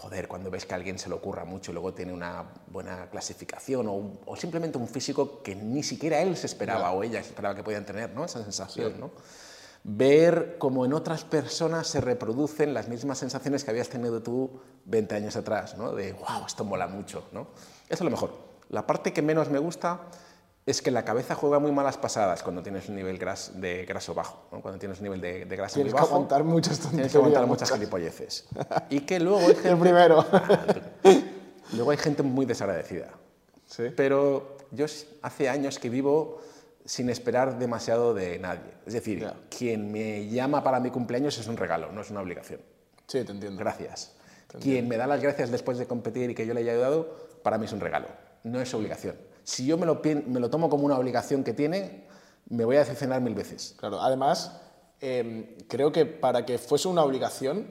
joder, cuando ves que a alguien se le ocurra mucho y luego tiene una buena clasificación o, un- o simplemente un físico que ni siquiera él se esperaba o ella se esperaba que podían tener, ¿no? Esa sensación, ¿no? Ver cómo en otras personas se reproducen las mismas sensaciones que habías tenido tú 20 años atrás, ¿no? De, wow, esto mola mucho, ¿no? Eso es lo mejor. La parte que menos me gusta es que la cabeza juega muy malas pasadas cuando tienes un nivel gras- de graso bajo, ¿no? cuando tienes un nivel de, de grasa Tienes muy que bajo. aguantar muchas Tienes que aguantar muchas muchas. gilipolleces. (laughs) Y que luego hay gente, El primero. luego hay gente muy desagradecida. Sí. Pero yo hace años que vivo sin esperar demasiado de nadie. Es decir, quien me llama para mi cumpleaños es un regalo, no es una obligación. Sí, te entiendo. Gracias. Quien me da las gracias después de competir y que yo le haya ayudado, para mí es un regalo, no es obligación. Si yo me lo, me lo tomo como una obligación que tiene, me voy a decepcionar mil veces. Claro, además, eh, creo que para que fuese una obligación,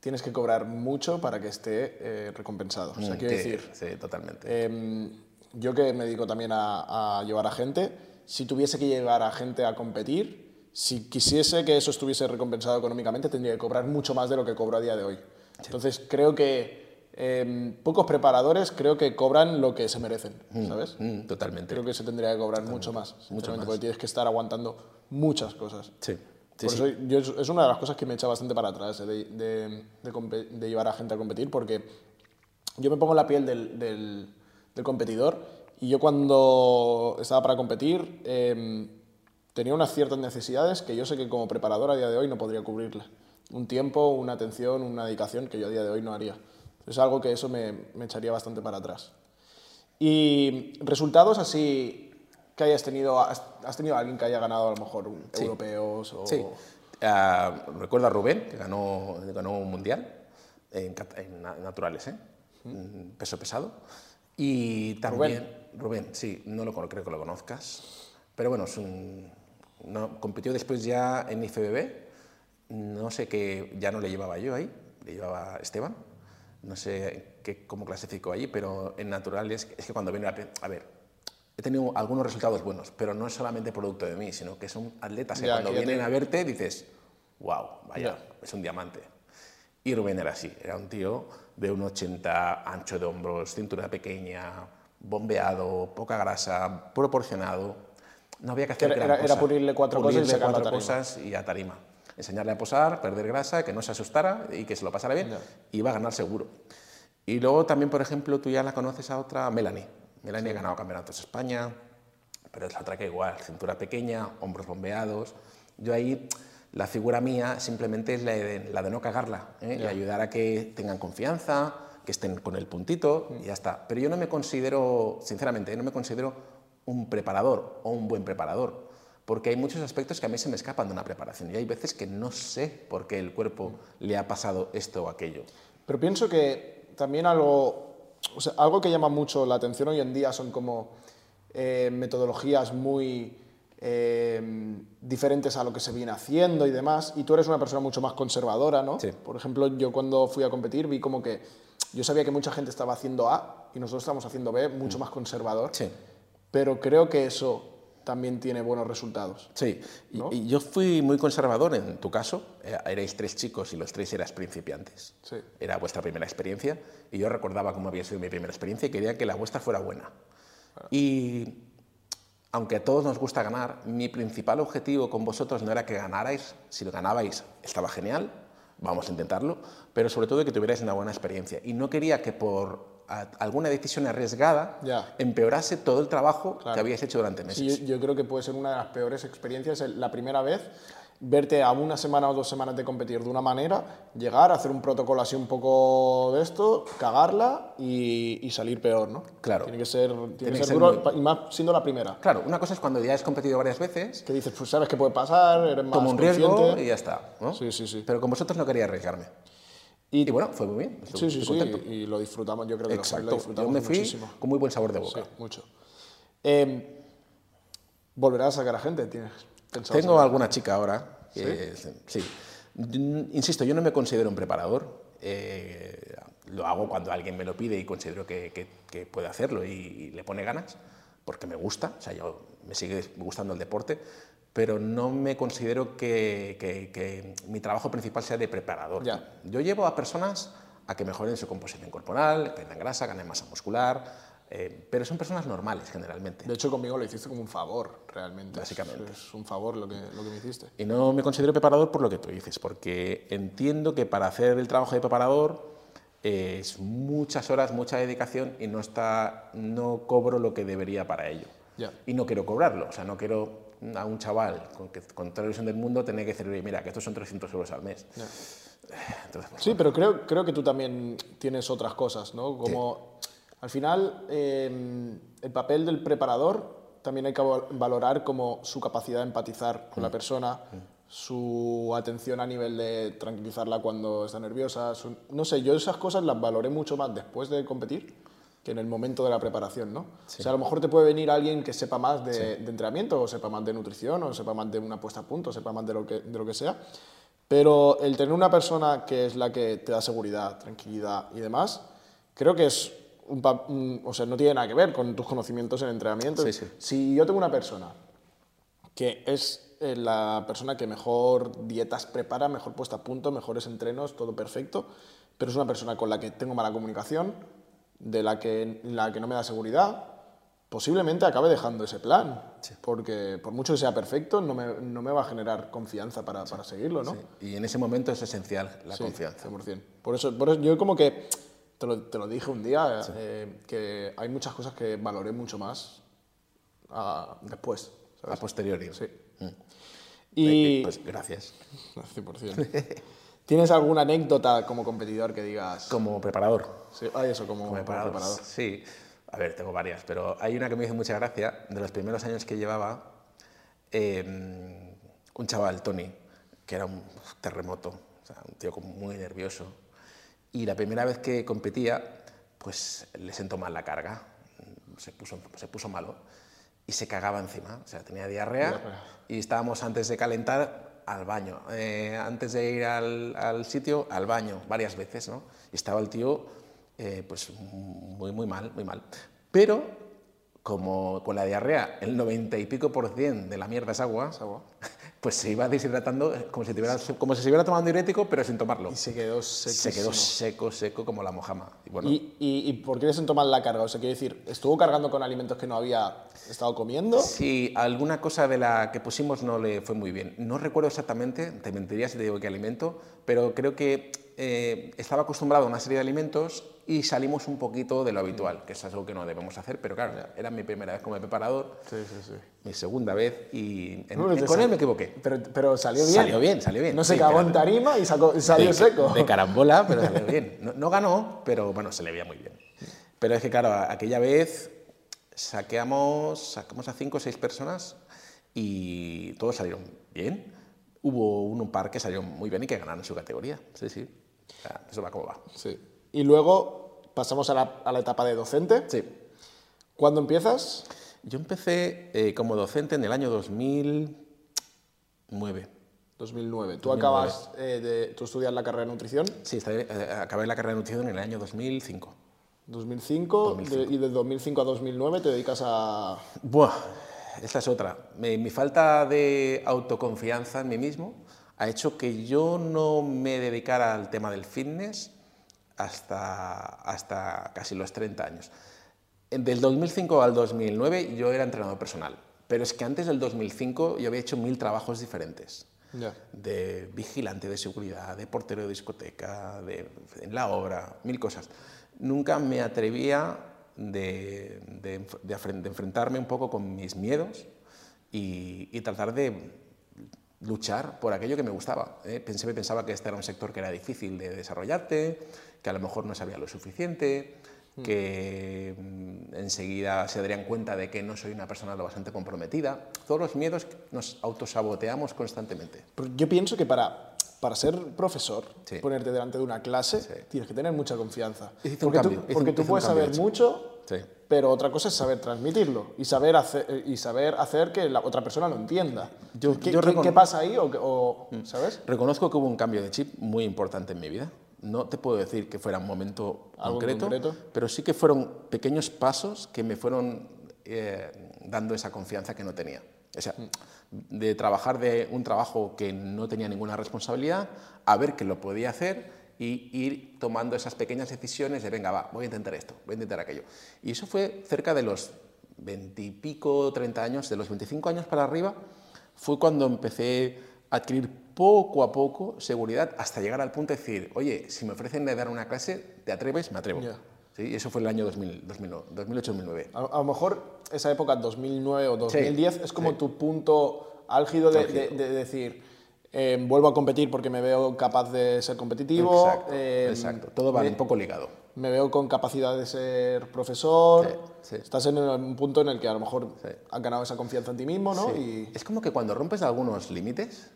tienes que cobrar mucho para que esté eh, recompensado. O sea, Mm, quiero decir, Sí, totalmente. eh, yo que me dedico también a, a llevar a gente, si tuviese que llevar a gente a competir, si quisiese que eso estuviese recompensado económicamente, tendría que cobrar mucho más de lo que cobro a día de hoy. Entonces, creo que eh, pocos preparadores creo que cobran lo que se merecen, ¿sabes? Mm, totalmente. Creo que se tendría que cobrar mucho más, sinceramente, porque tienes que estar aguantando muchas cosas. Sí, sí, Por sí. eso yo, es una de las cosas que me echa bastante para atrás, eh, de, de- de compe- de llevar a gente a competir, porque yo me pongo la piel del, del- del competidor y yo cuando estaba para competir em, tenía unas ciertas necesidades que yo sé que como preparador a día de hoy no podría cubrirle. Un tiempo, una atención, una dedicación que yo a día de hoy no haría. Es algo que eso me, me echaría bastante para atrás. Y resultados así que hayas tenido, has, has tenido alguien que haya ganado a lo mejor un- Sí. europeos o... Sí. Ah, recuerdo a Rubén, que ganó, ganó un mundial en, naturales, ¿eh? Mm, peso pesado. Y también. Rubén, sí, no lo creo que lo conozcas. Pero bueno, es un, no, compitió después ya en IFBB. No sé qué, ya no le llevaba yo ahí, le llevaba Esteban. No sé qué, cómo clasificó allí, pero en naturales es que cuando viene la. A ver, he tenido algunos resultados buenos, pero no es solamente producto de mí, sino que son atletas que Ya, cuando que vienen te- a verte dices, wow, vaya, Ya. es un diamante. Y Rubén era así, era un tío de un 80, ancho de hombros, cintura pequeña, bombeado, poca grasa, proporcionado. No había que hacer Era- gran era- era cosa. pulirle cuatro cosas y Pulirle sacarlo a cuatro cosas y a tarima. Enseñarle a posar, perder grasa, que no se asustara y que se lo pasara bien, Ya. y iba a ganar seguro. Y luego también, por ejemplo, tú ya la conoces a otra, Melanie. Melanie ha ganado campeonatos de España, pero es la otra que igual, cintura pequeña, hombros bombeados. Yo ahí, la figura mía simplemente es la de, la de no cagarla ¿eh? y ayudar a que tengan confianza, que estén con el puntito y ya está. Pero yo no me considero, sinceramente, no me considero un preparador o un buen preparador, porque hay muchos aspectos que a mí se me escapan de una preparación y hay veces que no sé por qué el cuerpo le ha pasado esto o aquello. Pero pienso que también algo, o sea, algo que llama mucho la atención hoy en día son como eh, metodologías muy eh, diferentes a lo que se viene haciendo y demás. Y tú eres una persona mucho más conservadora, ¿no? Sí. Por ejemplo, yo cuando fui a competir vi como que yo sabía que mucha gente estaba haciendo A y nosotros estábamos haciendo B, mucho más conservador. Sí. Pero creo que eso también tiene buenos resultados. Sí, y, ¿No? y yo fui muy conservador en tu caso. Eh, Erais tres chicos y los tres eras principiantes. Sí. Era vuestra primera experiencia y yo recordaba cómo había sido mi primera experiencia y quería que la vuestra fuera buena. Y aunque a todos nos gusta ganar, mi principal objetivo con vosotros no era que ganarais. Si lo ganabais, estaba genial, vamos a intentarlo, pero sobre todo que tuvierais una buena experiencia. Y no quería que por alguna decisión arriesgada Ya. empeorase todo el trabajo Claro. que habíais hecho durante meses. Sí, yo, creo que puede ser una de las peores experiencias la primera vez verte a una semana o dos semanas de competir de una manera, llegar, hacer un protocolo así un poco de esto, cagarla y, y salir peor, ¿no? Claro. Tiene que ser, tiene Tiene que que ser duro, muy- y más siendo la primera. Claro, una cosa es cuando ya has competido varias veces, Que dices, pues sabes qué puede pasar, eres más tomo un riesgo consciente. y ya está. ¿no? Sí, sí, sí. Pero con vosotros no quería arriesgarme. Y, Y bueno, fue muy bien. estoy- sí, sí, estoy sí, y lo disfrutamos, yo creo que lo- lo, Exacto. disfrutamos Yo me fui muchísimo. con muy buen sabor de Sí, boca. mucho. Eh, ¿Volverás a sacar a gente? ¿Tienes pensado Tengo alguna chica ahora. sí. Mm, Insisto, yo no me considero un preparador. eh, lo hago cuando alguien me lo pide y considero que, que- que puede hacerlo y, y le pone ganas, porque me gusta. O sea, yo me sigue gustando el deporte, pero no me considero que, que- que mi trabajo principal sea de preparador. Ya. Yo llevo a personas a que mejoren su composición corporal, pierdan grasa, ganen masa muscular, eh, pero son personas normales generalmente. De hecho, conmigo lo hiciste como un favor, realmente. Básicamente. Es, un favor lo que, lo que me hiciste. Y no me considero preparador por lo que tú dices, porque entiendo que para hacer el trabajo de preparador eh, es muchas horas, mucha dedicación y no, está, no cobro lo que debería para ello. Ya. Y no quiero cobrarlo, o sea, no quiero a un chaval con, que, con toda la del mundo tener que decir, "Oye, mira, que estos son 300 euros al mes. Entonces, pues, Sí, pero creo, creo que tú también tienes otras cosas, ¿no? Como al final eh, el papel del preparador también hay que val- valorar como su capacidad de empatizar con la persona, su atención a nivel de tranquilizarla cuando está nerviosa. su- no sé, yo esas cosas las valoré mucho más después de competir que en el momento de la preparación, ¿no? O sea, a lo mejor te puede venir alguien que sepa más de, de entrenamiento, o sepa más de nutrición, o sepa más de una puesta a punto, o sepa más de lo que, de lo que sea, pero el tener una persona que es la que te da seguridad, tranquilidad y demás, creo que es un, un- o sea, no tiene nada que ver con tus conocimientos en entrenamiento. Sí, sí. Si yo tengo una persona que es eh, la persona que mejor dietas prepara, mejor puesta a punto, mejores entrenos, todo perfecto, pero es una persona con la que tengo mala comunicación, de la que, la que no me da seguridad, posiblemente acabe dejando ese plan, porque por mucho que sea perfecto, no me, no me va a generar confianza para, para seguirlo, ¿no? Y en ese momento es esencial la confianza. 100%. Por eso, por eso yo como que te lo, te lo dije un día, eh, que hay muchas cosas que valoré mucho más ah, después. A ¿sabes? posteriori. Sí. Mm. Y... Pues gracias. (laughs) 100%. ¿Tienes alguna anécdota como competidor que digas? Como preparador. Sí, ah, eso, como, preparador. preparador. Sí. A ver, tengo varias, pero hay una que me hizo mucha gracia. De los primeros años que llevaba, eh, un chaval, Tony, que era un terremoto, o sea, un tío como muy nervioso. Y la primera vez que competía, pues le sentó mal la carga, se puso, se puso malo y se cagaba encima. O sea, tenía diarrea Diarrea. y estábamos antes de calentar al baño. Eh, antes de ir al, sitio, al baño, varias veces, ¿no? Y estaba el tío, eh, pues, muy, muy mal, muy mal. Pero, como con la diarrea, el 90 y pico por cien de la mierda es agua, agua. Pues se iba deshidratando eh, como si, tuviera- como si se estuviera tomando diurético, pero sin tomarlo. Y se quedó Se quedó seco, seco como la mojama. Y bueno, ¿Y, y, y por qué la carga? O sea, quiero decir, ¿estuvo cargando con alimentos que no había estado comiendo? Sí, alguna cosa de la que pusimos no le fue muy bien. No recuerdo exactamente, te mentiría si te digo qué alimento, pero creo que eh, estaba acostumbrado a una serie de alimentos y salimos un poquito de lo habitual, que es algo que no debemos hacer, pero claro, era mi primera vez como preparador, Sí, sí, sí. mi segunda vez y en- No, en- con él me equivoqué. Pero, pero salió bien. Salió bien, salió bien. No se cagó en tarima y sacó- salió de, seco. De carambola, pero salió (laughs) bien. No, no ganó, pero bueno, se le veía muy bien. Pero es que, claro, aquella vez saqueamos, sacamos a cinco o seis personas y todos salieron bien. Hubo un par que salieron muy bien y que ganaron su categoría. Sí, sí. Eso va como va. Sí. Y luego pasamos a la, a la etapa de docente. Sí. ¿Cuándo empiezas? Yo empecé eh, como docente en el año 2009. 2009. ¿Tú acabas eh, de... ¿Tú estudias la carrera de nutrición? Sí, eh, acabé la carrera de nutrición en el año 2005. 2005, de- y de 2005 a 2009 te dedicas a... Buah, esta es otra. Mi, mi falta de autoconfianza en mí mismo ha hecho que yo no me dedicara al tema del fitness hasta, hasta casi los 30 años. Del 2005 al 2009 yo era entrenador personal, pero es que antes del 2005 yo había hecho mil trabajos diferentes Ya. de vigilante de seguridad, de portero de discoteca, de, en la obra, mil cosas. Nunca me atrevía de, de de enfrentarme un poco con mis miedos y, y tratar de luchar por aquello que me gustaba. ¿eh? Pensé, pensaba que este era un sector que era difícil de desarrollarte, que a lo mejor no sabía lo suficiente, que mm, enseguida se darían cuenta de que no soy una persona lo bastante comprometida. Todos los miedos nos autosaboteamos constantemente. Yo pienso que para, para ser profesor, Sí. ponerte delante de una clase, tienes que tener mucha confianza. Hice un porque cambio, tú, porque tú hice puedes saber mucho, Sí. pero otra cosa es saber transmitirlo y saber hacer, y saber hacer que la otra persona lo entienda. Yo- ¿Qué, yo qué- pasa ahí? O, o, ¿Sabes? Reconozco que hubo un cambio de chip muy importante en mi vida. No te puedo decir que fuera un momento ¿Algo en concreto, concreto? pero sí que fueron pequeños pasos que me fueron eh, dando esa confianza que no tenía. O sea, de trabajar de un trabajo que no tenía ninguna responsabilidad a ver que lo podía hacer y ir tomando esas pequeñas decisiones de, venga, va, voy a intentar esto, voy a intentar aquello. Y eso fue cerca de los 20 y pico, 30 años, de los 25 años para arriba, fue cuando empecé a adquirir poco a poco seguridad hasta llegar al punto de decir, oye, si me ofrecen de dar una clase, ¿te atreves? Me atrevo. ¿Sí? Y eso fue el año 2008-2009. A, a, lo mejor esa época, 2009 o 2010, es como tu punto álgido de, de decir eh, vuelvo a competir porque me veo capaz de ser competitivo. Exacto, eh, exacto. todo va un poco ligado. Me veo con capacidad de ser profesor. Estás en un punto en el que a lo mejor has ganado esa confianza en ti mismo, ¿no? Y... Es como que cuando rompes algunos límites,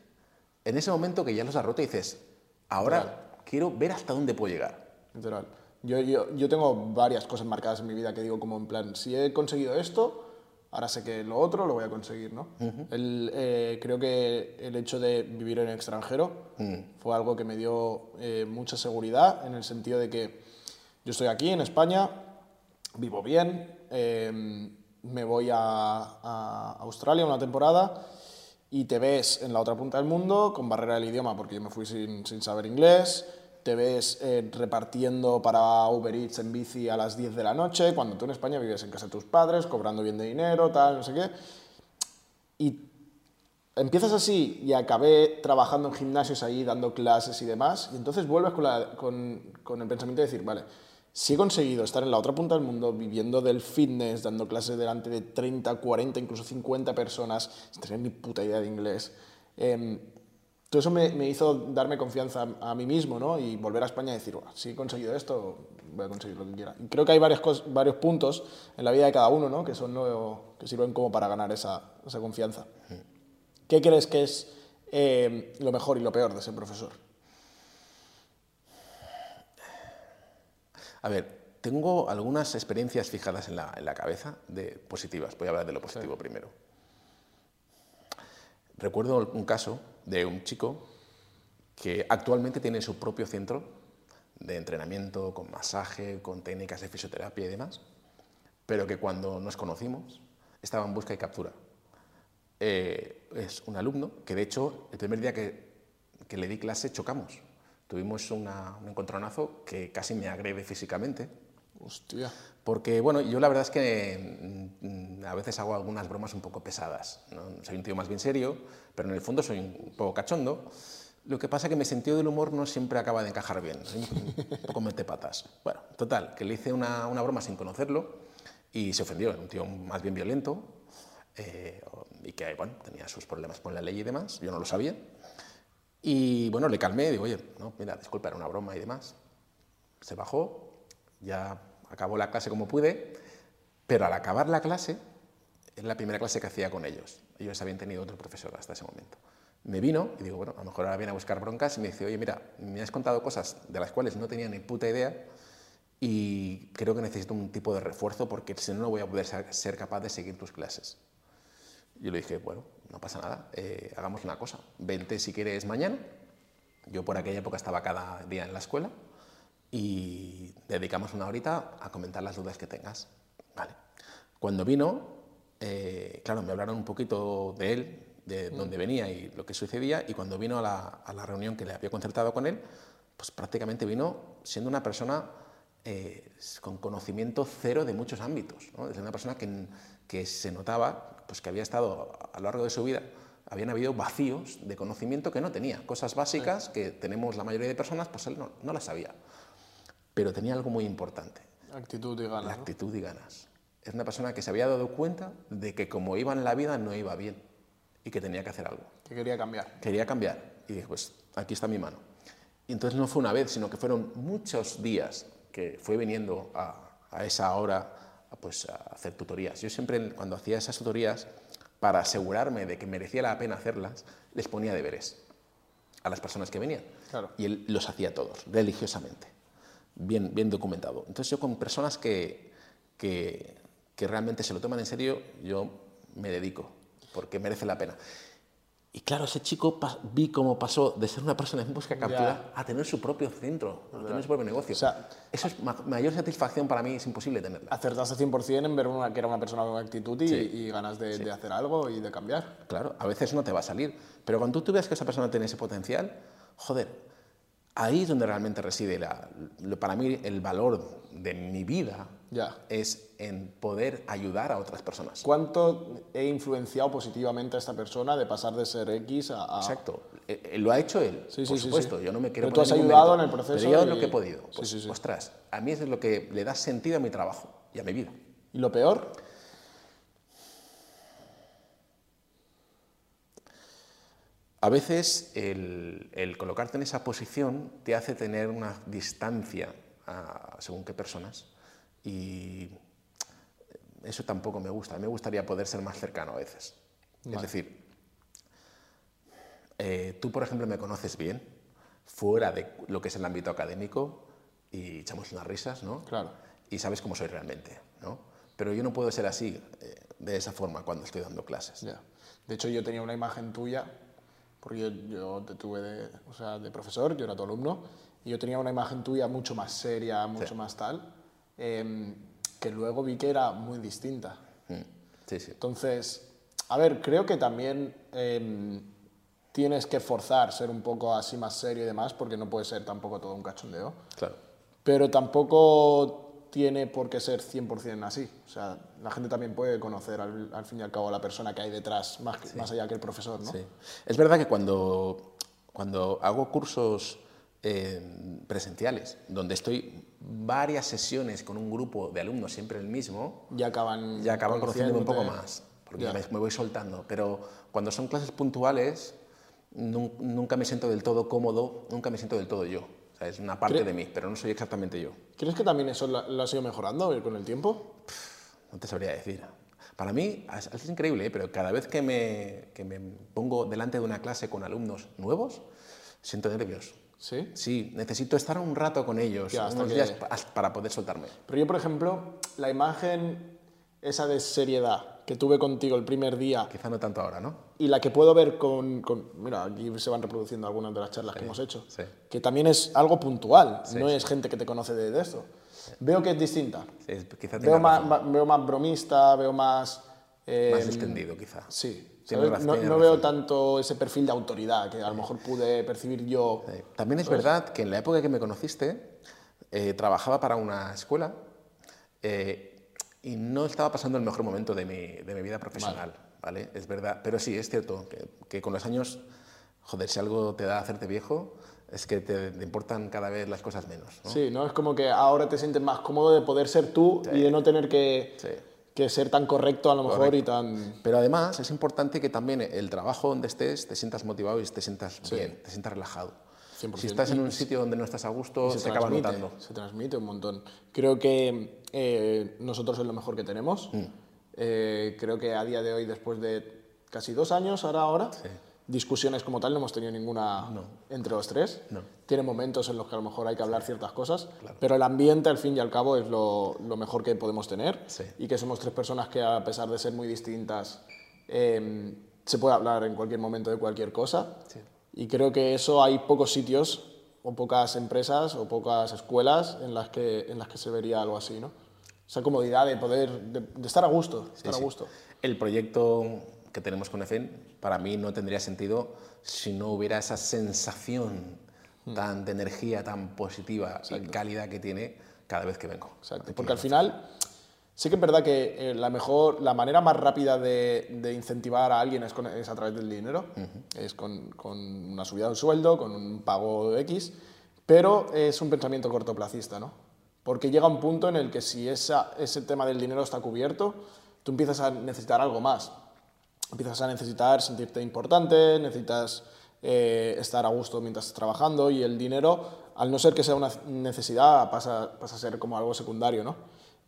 en ese momento que ya los has roto dices, ahora quiero ver hasta dónde puedo llegar. Literal. Yo, yo, yo tengo varias cosas marcadas en mi vida que digo como en plan, si he conseguido esto, ahora sé que lo otro lo voy a conseguir, ¿no? el, eh, creo que el hecho de vivir en el extranjero mm. fue algo que me dio eh, mucha seguridad en el sentido de que yo estoy aquí en España, vivo bien, em, me voy a, a, Australia una temporada y te ves en la otra punta del mundo con barrera del idioma porque yo me fui sin, sin saber inglés, te ves eh, repartiendo para Uber Eats en bici a las 10 de la noche, cuando tú en España vives en casa de tus padres, cobrando bien de dinero, tal, no sé qué. Y empiezas así y acabé trabajando en gimnasios ahí, dando clases y demás, y entonces vuelves con, con, con el pensamiento de decir, vale, si he conseguido estar en la otra punta del mundo, viviendo del fitness, dando clases delante de 30, 40, incluso 50 personas, sin tener ni puta idea de inglés, eh, todo eso me, me, hizo darme confianza a, mí mismo ¿no? y volver a España y decir, si he conseguido esto, voy a conseguir lo que quiera. Y creo que hay varios, varios puntos en la vida de cada uno ¿no? que, son, que sirven como para ganar esa, esa confianza. ¿Qué crees que es eh, lo mejor y lo peor de ser profesor? A ver, tengo algunas experiencias fijadas en la, en la cabeza de positivas. Voy a hablar de lo positivo primero. Recuerdo un caso de un chico que actualmente tiene su propio centro de entrenamiento con masaje, con técnicas de fisioterapia y demás, pero que cuando nos conocimos estaba en busca y captura. Eh, es un alumno que de hecho el primer día que, que le di clase chocamos. Tuvimos un encontronazo que casi me agrede físicamente. Hostia. Porque, bueno, yo la verdad es que mm, a veces hago algunas bromas un poco pesadas. ¿no? Soy un tío más bien serio, pero en el fondo soy un poco cachondo. Lo que pasa es que mi sentido del humor no siempre acaba de encajar bien, soy un poco patas. Bueno, total, que le hice una, una, broma sin conocerlo y se ofendió, era un tío más bien violento eh, y que, bueno, tenía sus problemas con la ley y demás, yo no lo sabía. Y bueno, le calmé, digo, oye, no, mira, disculpa, era una broma y demás. Se bajó, ya acabó la clase como pude, pero al acabar la clase, es la primera clase que hacía con ellos. Ellos habían tenido otro profesor hasta ese momento. Me vino y digo, bueno, a lo mejor ahora viene a buscar broncas y me dice, oye, mira, me has contado cosas de las cuales no tenía ni puta idea y creo que necesito un tipo de refuerzo porque si no, no voy a poder ser capaz de seguir tus clases. Yo le dije, bueno, no pasa nada, eh, hagamos una cosa, vente si quieres mañana. Yo por aquella época estaba cada día en la escuela y dedicamos una horita a comentar las dudas que tengas. Vale. Cuando vino, eh, claro, me hablaron un poquito de él, de mm. dónde venía y lo que sucedía, y cuando vino a la, a la, reunión que le había concertado con él, pues prácticamente vino siendo una persona eh, con conocimiento cero de muchos ámbitos. ¿no? Es una persona que, que se notaba pues, que había estado a lo largo de su vida habían habido vacíos de conocimiento que no tenía, cosas básicas que tenemos la mayoría de personas, pues él no, no las sabía pero tenía algo muy importante. Actitud y ganas. La actitud y ganas. Es una persona que se había dado cuenta de que como iba en la vida no iba bien y que tenía que hacer algo. Que quería cambiar. Quería cambiar. Y dije, pues aquí está mi mano. Y entonces no fue una vez, sino que fueron muchos días que fue viniendo a, a esa hora pues, a hacer tutorías. Yo siempre cuando hacía esas tutorías, para asegurarme de que merecía la pena hacerlas, les ponía deberes a las personas que venían. Claro. Y él los hacía todos, religiosamente bien, bien documentado. Entonces yo con personas que, que, que realmente se lo toman en serio, yo me dedico, porque merece la pena. Y claro, ese chico vi cómo pasó de ser una persona en busca de captura a tener su propio centro, a tener su propio negocio. O sea, Eso es mayor satisfacción para mí, es imposible tenerla. Acertaste 100% en ver una, que era una persona con actitud y, y ganas de, de, hacer algo y de cambiar. Claro, a veces no te va a salir, pero cuando tú ves que esa persona tiene ese potencial, joder, Ahí es donde realmente reside, la- para mí, el valor de mi vida Ya. es en poder ayudar a otras personas. ¿Cuánto he influenciado positivamente a esta persona de pasar de ser X a... a- Exacto. Eh, eh, lo ha hecho él, Sí, por sí, supuesto. sí. Yo no me quiero Pero tú has ayudado mérito, en el proceso Pero yo y- lo que he podido. Pues, ostras, a mí eso es lo que le da sentido a mi trabajo y a mi vida. ¿Y lo peor? A veces el, el colocarte en esa posición te hace tener una distancia a según qué personas y eso tampoco me gusta. A mí me gustaría poder ser más cercano a veces. Es decir, eh, tú, por ejemplo, me conoces bien, fuera de lo que es el ámbito académico y echamos unas risas, ¿no? Claro. Y sabes cómo soy realmente, ¿no? Pero yo no puedo ser así, eh, de esa forma, cuando estoy dando clases. Ya. De hecho, yo tenía una imagen tuya, porque yo, yo te tuve de, o sea, de profesor, yo era tu alumno, y yo tenía una imagen tuya mucho más seria, mucho más tal, em, que luego vi que era muy distinta. Mm, Sí, sí. Entonces, a ver, creo que también em, tienes que forzar ser un poco así más serio y demás, porque no puede ser tampoco todo un cachondeo. Claro. Pero tampoco tiene por qué ser 100% así. O sea, la gente también puede conocer al, al fin y al cabo a la persona que hay detrás, más, que- más allá que el profesor, ¿no? Sí. Es verdad que cuando, cuando hago cursos eh, presenciales, donde estoy varias sesiones con un grupo de alumnos, siempre el mismo, Ya acaban, ya acaban conociéndome un poco más, porque Ya. me, voy soltando. Pero cuando son clases puntuales, nun- nunca me siento del todo cómodo, nunca me siento del todo yo. Sea, es una parte de mí, pero no soy exactamente yo. ¿Crees que también eso lo, has ido mejorando con el tiempo? No te sabría decir. Para mí es, es increíble, ¿eh? pero cada vez que me, que me pongo delante de una clase con alumnos nuevos, siento nervios. Sí. Sí, necesito estar un rato con ellos, Ya, hasta unos que- días pa- para poder soltarme. Pero yo, por ejemplo, la imagen esa de seriedad que tuve contigo el primer día Quizá no tanto ahora, ¿no? y la que puedo ver con, con- Mira, aquí se van reproduciendo algunas de las charlas que hemos hecho. sí. Que también es algo puntual, no es gente que te conoce de, de esto. Veo que es distinta. Sí, quizá Veo más, ma- veo más bromista, veo más... eh, más extendido, quizá. Sí, ¿sabes? razón, no, no veo tanto ese perfil de autoridad que a lo mejor pude percibir yo. Sí. También es verdad que en la época que me conociste, eh, trabajaba para una escuela eh, y no estaba pasando el mejor momento de mi, de mi vida profesional, ¿vale? Es verdad, pero sí, es cierto que, que con los años, joder, si algo te da hacerte viejo, es que te, te importan cada vez las cosas menos, ¿no? Sí, ¿no? Es como que ahora te sientes más cómodo de poder ser tú y de no tener que, Sí. que ser tan correcto a lo mejor y tan... Pero además es importante que también el trabajo donde estés te sientas motivado y te sientas bien, te sientas relajado. 100%. Si estás en un sitio donde no estás a gusto, se, acaba transmite, notando. Se transmite un montón. Creo que eh, nosotros es lo mejor que tenemos. Mm. Eh, creo que a día de hoy, después de casi dos años, ahora, ahora, discusiones como tal no hemos tenido ninguna entre los tres. No. Tiene momentos en los que a lo mejor hay que hablar ciertas cosas, pero el ambiente, al fin y al cabo, es lo, lo mejor que podemos tener. Sí. Y que somos tres personas que, a pesar de ser muy distintas, eh, se puede hablar en cualquier momento de cualquier cosa. Y creo que eso hay pocos sitios o pocas empresas o pocas escuelas en las que, en las que se vería algo así, ¿no? Esa comodidad de poder, de, de estar a gusto, estar a gusto. El proyecto que tenemos con EFEN para mí no tendría sentido si no hubiera esa sensación Hmm. tan de energía tan positiva y cálida que tiene cada vez que vengo. Exacto. Porque al final, sí que es verdad que eh, la mejor, la manera más rápida de, de incentivar a alguien es, con- es a través del dinero, es con, con una subida del sueldo, con un pago X, pero es un pensamiento cortoplacista, ¿no? Porque llega un punto en el que si esa, ese tema del dinero está cubierto, tú empiezas a necesitar algo más. Empiezas a necesitar sentirte importante, necesitas eh, estar a gusto mientras estás trabajando y el dinero, al no ser que sea una necesidad, pasa, pasa a ser como algo secundario, ¿no?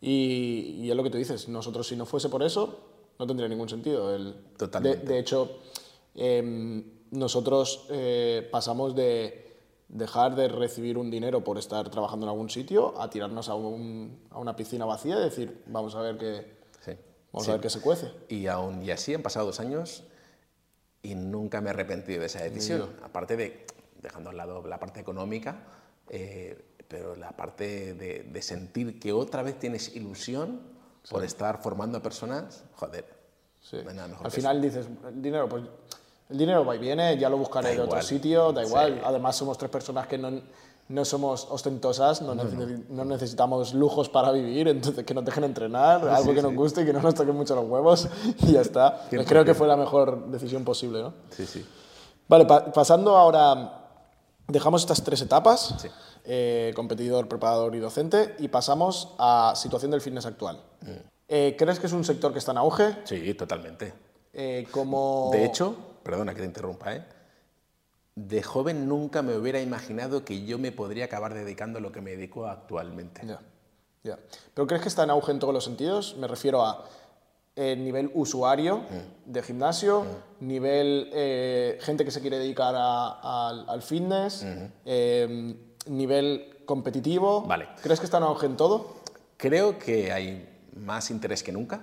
Y, y es lo que tú dices, nosotros si no fuese por eso, no tendría ningún sentido. El, Totalmente. De, de hecho, em, nosotros eh, pasamos de dejar de recibir un dinero por estar trabajando en algún sitio a tirarnos a, un- a una piscina vacía y decir, vamos a ver qué, Sí. vamos Sí. a ver qué se cuece. Y aún y así han pasado dos años y nunca me he arrepentido de esa decisión. Aparte de, dejando al lado la parte económica, eh, pero la parte de, de sentir que otra vez tienes ilusión por estar formando a personas, joder, Sí. no Al final dices, el dinero, pues El dinero va y viene, ya lo buscaré Da de otro sitio, da igual. Sí. Además, somos tres personas que no, no somos ostentosas, no, necesi- no necesitamos lujos para vivir, entonces que nos dejen entrenar, (laughs) algo Sí, que nos sí. guste y que no nos toquen mucho los huevos (laughs) y ya está. Creo que fue la mejor decisión posible, ¿no? Sí, sí. Vale, pa- pasando ahora, dejamos estas tres etapas, Sí. Eh, competidor, preparador y docente, y pasamos a situación del fitness actual. Mm. Eh, ¿Crees que es un sector que está en auge? Sí, totalmente. Eh, como... De hecho, perdona que te interrumpa, ¿eh? De joven nunca me hubiera imaginado que yo me podría acabar dedicando a lo que me dedico actualmente. Ya, ya. ¿Pero crees que está en auge en todos los sentidos? Me refiero a eh, nivel usuario Mm. de gimnasio, nivel eh, gente que se quiere dedicar a- al- al fitness, eh, nivel competitivo. Vale. ¿Crees que está en auge en todo? Creo que hay más interés que nunca.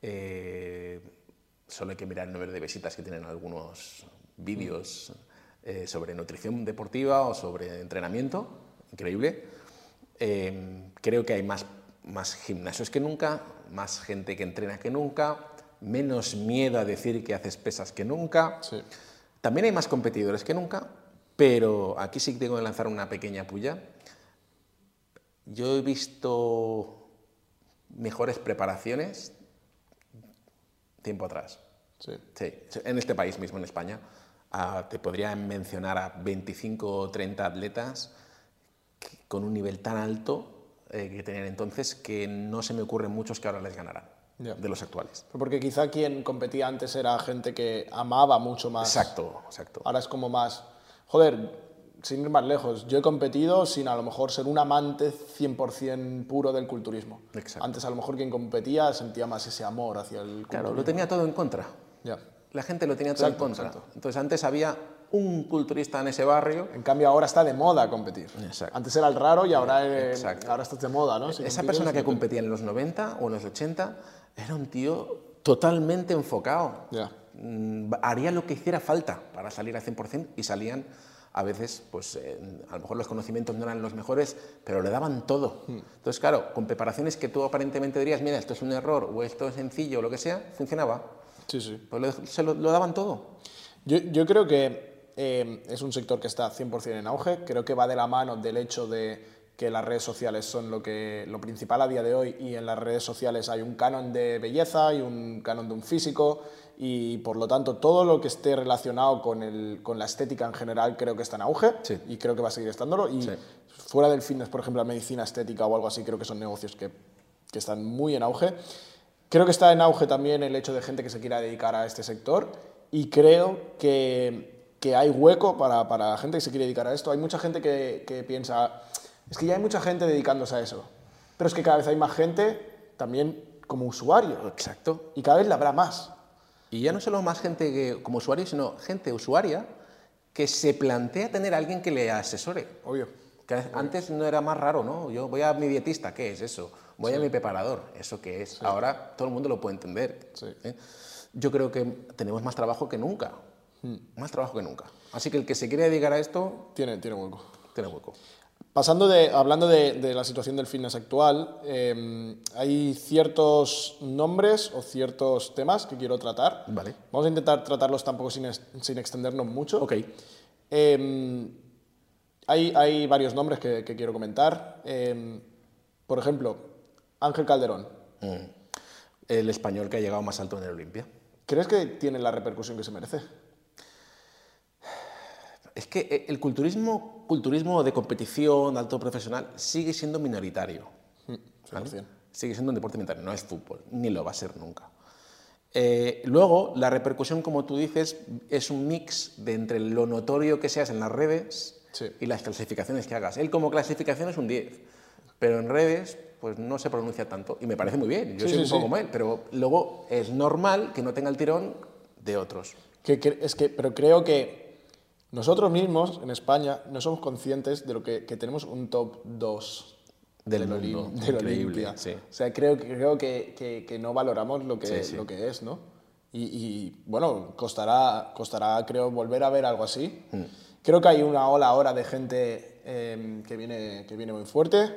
Eh, solo hay que mirar el número de visitas que tienen algunos vídeos eh, sobre nutrición deportiva o sobre entrenamiento. Increíble. Eh, creo que hay más, más gimnasios que nunca, más gente que entrena que nunca, menos miedo a decir que haces pesas que nunca. Sí. También hay más competidores que nunca, pero aquí sí tengo que lanzar una pequeña puya. Yo he visto mejores preparaciones tiempo atrás. Sí. Sí, en este país mismo, en España, ah, te podría mencionar a 25 o 30 atletas con un nivel tan alto eh, que tenían entonces que no se me ocurren muchos que ahora les ganarán de los actuales. Porque quizá quien competía antes era gente que amaba mucho más. Exacto, exacto. Ahora es como más. Joder, sin ir más lejos, yo he competido sin a lo mejor ser un amante 100% puro del culturismo. Exacto. Antes a lo mejor quien competía sentía más ese amor hacia el Claro, culturismo. lo tenía todo en contra. Ya. La gente lo tenía todo Exacto, en contra. exacto. Entonces antes había un culturista en ese barrio. En cambio ahora está de moda competir. Exacto. Antes era el raro y ahora, eh, Exacto. ahora estás de moda, ¿no? Si Esa persona que competía en los 90 o en los 80 era un tío totalmente enfocado. Ya. Mm, Haría lo que hiciera falta para salir al 100% y salían a veces, pues eh, a lo mejor los conocimientos no eran los mejores, pero le daban todo. Hmm. Entonces, claro, con preparaciones que tú aparentemente dirías, mira, esto es un error o esto es sencillo o lo que sea, funcionaba. Sí, sí. Pues lo- se lo, lo daban todo. Yo, yo creo que eh, es un sector que está 100% en auge. Creo que va de la mano del hecho de que las redes sociales son lo, que, lo principal a día de hoy y en las redes sociales hay un canon de belleza y un canon de un físico y por lo tanto todo lo que esté relacionado con, el, con la estética en general creo que está en auge Sí. y creo que va a seguir estándolo. Y Sí. fuera del fitness, por ejemplo, la medicina estética o algo así, creo que son negocios que, que están muy en auge. Creo que está en auge también el hecho de gente que se quiera dedicar a este sector y creo que, que hay hueco para, para gente que se quiere dedicar a esto. Hay mucha gente que, que piensa, es que ya hay mucha gente dedicándose a eso, pero es que cada vez hay más gente también como usuario Exacto. y cada vez la habrá más. Y ya no solo más gente que, como usuario, sino gente usuaria que se plantea tener a alguien que le asesore. Obvio. Que antes no era más raro, ¿no? Yo voy a mi dietista, ¿qué es eso? Voy a mi preparador, ¿eso qué es? Ahora todo el mundo lo puede entender. Sí. ¿eh? Yo creo que tenemos más trabajo que nunca. Hmm. Más trabajo que nunca. Así que el que se quiere dedicar a esto, Tiene, tiene hueco. tiene hueco. Pasando de, hablando de, de la situación del fitness actual, eh, hay ciertos nombres o ciertos temas que quiero tratar. Vale. Vamos a intentar tratarlos tampoco sin, extendernos mucho. Ok. Eh, hay, hay varios nombres que, que quiero comentar. Eh, por ejemplo, Ángel Calderón. Mm. El español que ha llegado más alto en el Olimpia. ¿Crees que tiene la repercusión que se merece? Es que eh, el culturismo, culturismo de competición, alto profesional, sigue siendo minoritario. ¿vale? 100%. Sigue siendo un deporte minoritario, no es fútbol, ni lo va a ser nunca. Eh, luego, la repercusión, como tú dices, es un mix de entre lo notorio que seas en las redes Sí. y las clasificaciones que hagas. Él como clasificación es un 10, pero en redes pues no se pronuncia tanto y me parece muy bien. Yo Sí, soy sí, un poco como él, pero luego es normal que no tenga el tirón de otros. Que, que- es que, pero creo que nosotros mismos en España no somos conscientes de lo que, que tenemos un top 2 Del mundo. del Olimpia. sí. O sea, creo, que- creo que, que- que no valoramos lo que, Sí, sí. lo que es, ¿no? Y, y, bueno, costará, costará, creo, volver a ver algo así. Mm. Creo que hay una ola ahora de gente eh, que, viene, que viene muy fuerte.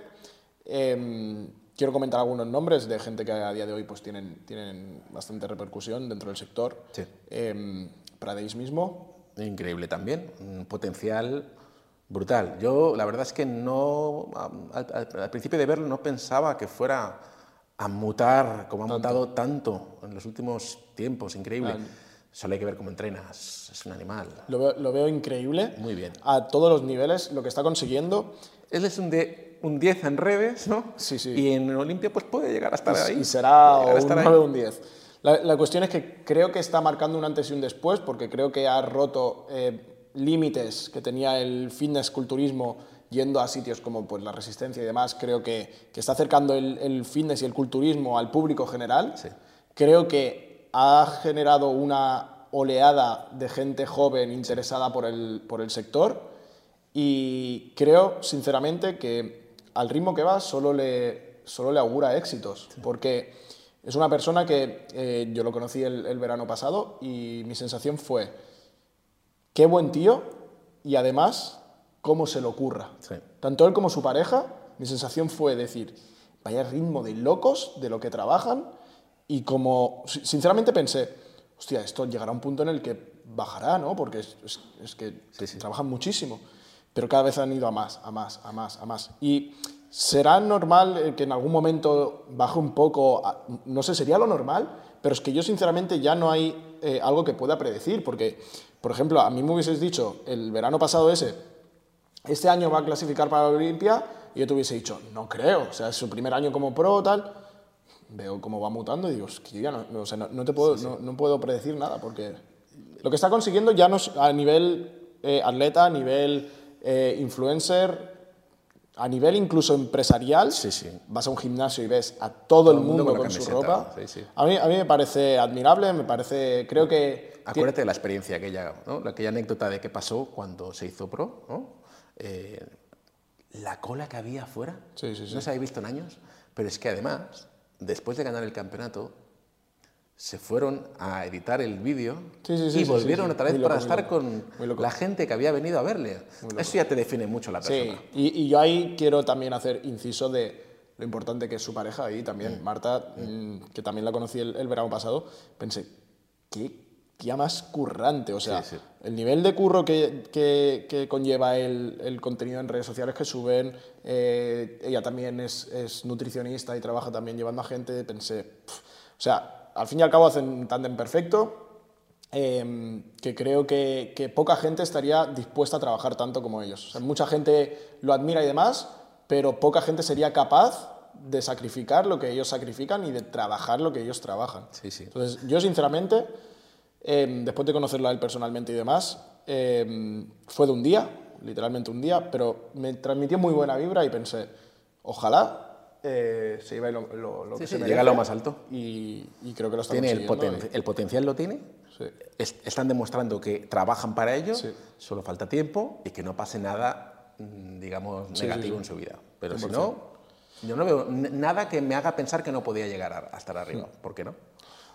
Eh, quiero comentar algunos nombres de gente que a día de hoy pues, tienen, tienen bastante repercusión dentro del sector. Sí. Eh, Pradeis mismo. Increíble también, un potencial brutal. Yo la verdad es que no, al, al principio de verlo no pensaba que fuera a mutar como ha mutado tanto en los últimos tiempos, increíble. Solo hay que ver cómo entrenas, es un animal. Lo veo, lo veo increíble. Muy bien. A todos los niveles, lo que está consiguiendo. Él es un, de, un 10 en redes, ¿no? Sí, sí. Y en Olimpia pues puede llegar a estar ahí. Y será un 9 o un 10. La, la, cuestión es que creo que está marcando un antes y un después, porque creo que ha roto eh, límites que tenía el fitness culturismo yendo a sitios como pues, la resistencia y demás, creo que, que está acercando el, el, fitness y el culturismo al público general. Sí. Creo que ha generado una oleada de gente joven interesada por el, por el sector y creo, sinceramente, que al ritmo que va solo le, solo le augura éxitos, sí. porque es una persona que eh, yo lo conocí el, el verano pasado y mi sensación fue, qué buen tío y además cómo se le ocurra. Sí. Tanto él como su pareja, mi sensación fue decir, vaya ritmo de locos de lo que trabajan y como, sinceramente pensé, hostia, esto llegará a un punto en el que bajará, ¿no? Porque es, es, es que Sí, sí. trabajan muchísimo, pero cada vez han ido a más, a más, a más, a más. Y será normal eh, que en algún momento baje un poco, a- no sé, sería lo normal, pero es que yo sinceramente ya no hay eh, algo que pueda predecir, porque, por ejemplo, a mí me hubieses dicho el verano pasado ese, este año va a clasificar para la Olimpia, y yo te hubiese dicho, no creo, o sea, es su primer año como pro, tal. Veo cómo va mutando y digo, es que yo ya no, no, o sea, no, no te puedo, No, no puedo predecir nada, porque lo que está consiguiendo ya no es a nivel eh, atleta, a nivel eh, influencer, a nivel incluso empresarial. Sí, sí. Vas a un gimnasio y ves a todo, el mundo, con con, su ropa. sí. A, mí, a mí me parece admirable, me parece, creo que... Acuérdate de la experiencia aquella, ¿no? aquella anécdota de qué pasó cuando se hizo pro, ¿no? Eh, la cola que había afuera, no se había visto en años, pero es que además, después de ganar el campeonato, se fueron a editar el vídeo Sí, sí, sí, y volvieron otra vez loco, para estar con la gente que había venido a verle. Eso ya te define mucho la persona. y, y yo ahí quiero también hacer inciso de lo importante que es su pareja ahí también. Mm. Marta, mm, que también la conocí el, el verano pasado, pensé, qué tía más currante. O sea, el nivel de curro que, que- que conlleva el, el contenido en redes sociales que suben, eh, ella también es, es nutricionista y trabaja también llevando a gente, pensé, o sea, al fin y al cabo hacen un tándem perfecto. eh, que creo que, que poca gente estaría dispuesta a trabajar tanto como ellos. O sea, mucha gente lo admira y demás, pero poca gente sería capaz de sacrificar lo que ellos sacrifican y de trabajar lo que ellos trabajan. Sí, sí. Entonces, yo sinceramente, eh, después de conocerlo a él personalmente y demás, eh, fue de un día, literalmente un día, pero me transmitió muy buena vibra y pensé, ojalá eh, se lleve lo, lo- lo Sí, que sí, se llega a lo más alto. Y, y creo que lo Tiene el, potencial lo tiene, y- sí. es- están demostrando que trabajan para ello, solo falta tiempo y que no pase nada, mm, digamos, negativo en su vida. Pero si no, yo no veo nada que me haga pensar que no podía llegar a, a estar arriba. ¿Por qué no?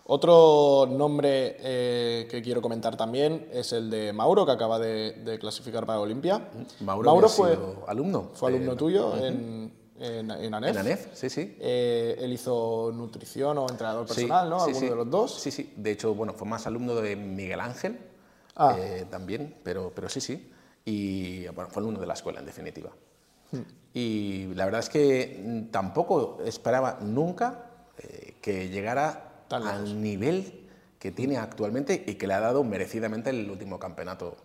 Otro nombre eh, que quiero comentar también es el de Mauro, que acaba de, de clasificar para Olimpia. Mauro, ha fue, sido alumno. fue alumno tuyo en, en, en ANEF. En ANEF, sí, sí. Eh, él hizo nutrición o entrenador Sí, personal, ¿no? Alguno sí. de los dos. Sí, sí. De hecho, bueno, fue más alumno de Miguel Ángel Ah. eh, también, pero, pero sí, sí. Y bueno, fue alumno de la escuela, en definitiva. Hmm. Y la verdad es que tampoco esperaba nunca eh, que llegara Tan al nivel que tiene actualmente y que le ha dado merecidamente el último campeonato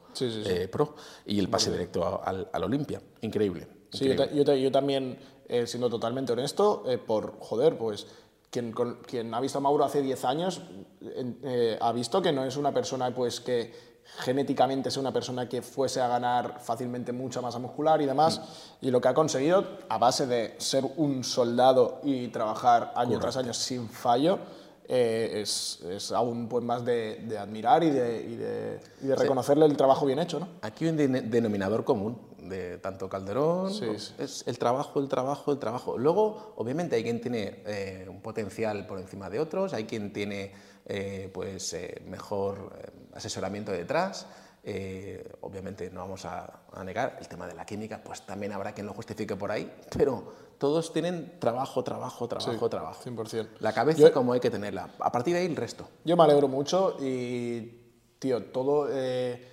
pro y el pase directo al, al Olimpia. Increíble. Sí, yo, yo yo también, eh, siendo totalmente honesto, eh, por joder, pues quien, con- quien ha visto a Mauro hace 10 años eh, ha visto que no es una persona pues que genéticamente sea una persona que fuese a ganar fácilmente mucha masa muscular y demás, y lo que ha conseguido a base de ser un soldado y trabajar año tras año sin fallo, eh, es, es aún pues, más de, de admirar y de, y de- y de reconocerle el trabajo bien hecho. ¿no? Aquí hay un den- denominador común de tanto Calderón, Sí, sí. es el trabajo, el trabajo, el trabajo. Luego, obviamente, hay quien tiene eh, un potencial por encima de otros, hay quien tiene eh, pues, eh, mejor eh, asesoramiento detrás. eh, obviamente no vamos a, a negar el tema de la química, pues también habrá quien lo justifique por ahí, pero todos tienen trabajo, trabajo, trabajo, trabajo. 100%. La cabeza Yo- como hay que tenerla. A partir de ahí el resto. Yo me alegro mucho y tío, todo eh,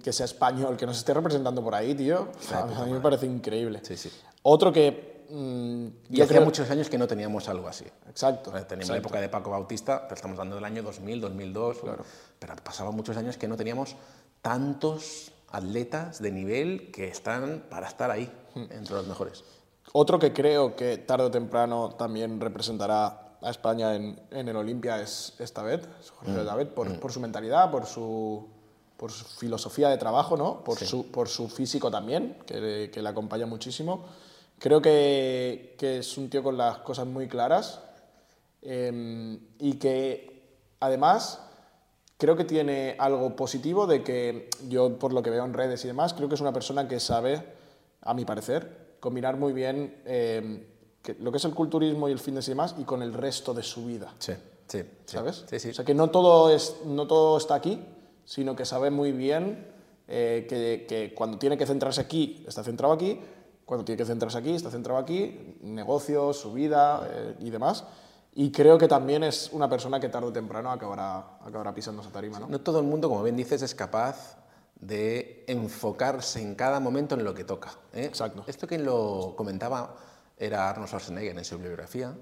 que sea español, que nos esté representando por ahí, tío, a, mí me parece increíble. Sí, sí. Otro que mm, Y hacía creo- muchos años que no teníamos algo así. Exacto. Teníamos exacto. la época de Paco Bautista, pero estamos hablando del año 2000, 2002. Pero pasaban muchos años que no teníamos tantos atletas de nivel que están para estar ahí, Hmm. entre los mejores. Otro que creo que tarde o temprano también representará a España en, en el Olimpia es es Jorge David, por, por su mentalidad, por su, por su filosofía de trabajo, ¿no? por, su, por su físico también, que, que le acompaña muchísimo. Creo que, que es un tío con las cosas muy claras eh, y que además creo que tiene algo positivo de que yo, por lo que veo en redes y demás, creo que es una persona que sabe, a mi parecer, combinar muy bien eh, que- lo que es el culturismo y el fitness y demás y con el resto de su vida. Sí, sí. sí. ¿Sabes? Sí, sí. O sea, que no todo, es, no todo está aquí, sino que sabe muy bien eh, que, que cuando tiene que centrarse aquí, está centrado aquí, cuando tiene que centrarse aquí, está centrado aquí, negocios, su vida eh, y demás. Y creo que también es una persona que tarde o temprano acabará, acabará pisando esa tarima, ¿no? No todo el mundo, como bien dices, es capaz de enfocarse en cada momento en lo que toca. ¿eh? Exacto. Esto quien lo comentaba era Arnold Schwarzenegger en su bibliografía,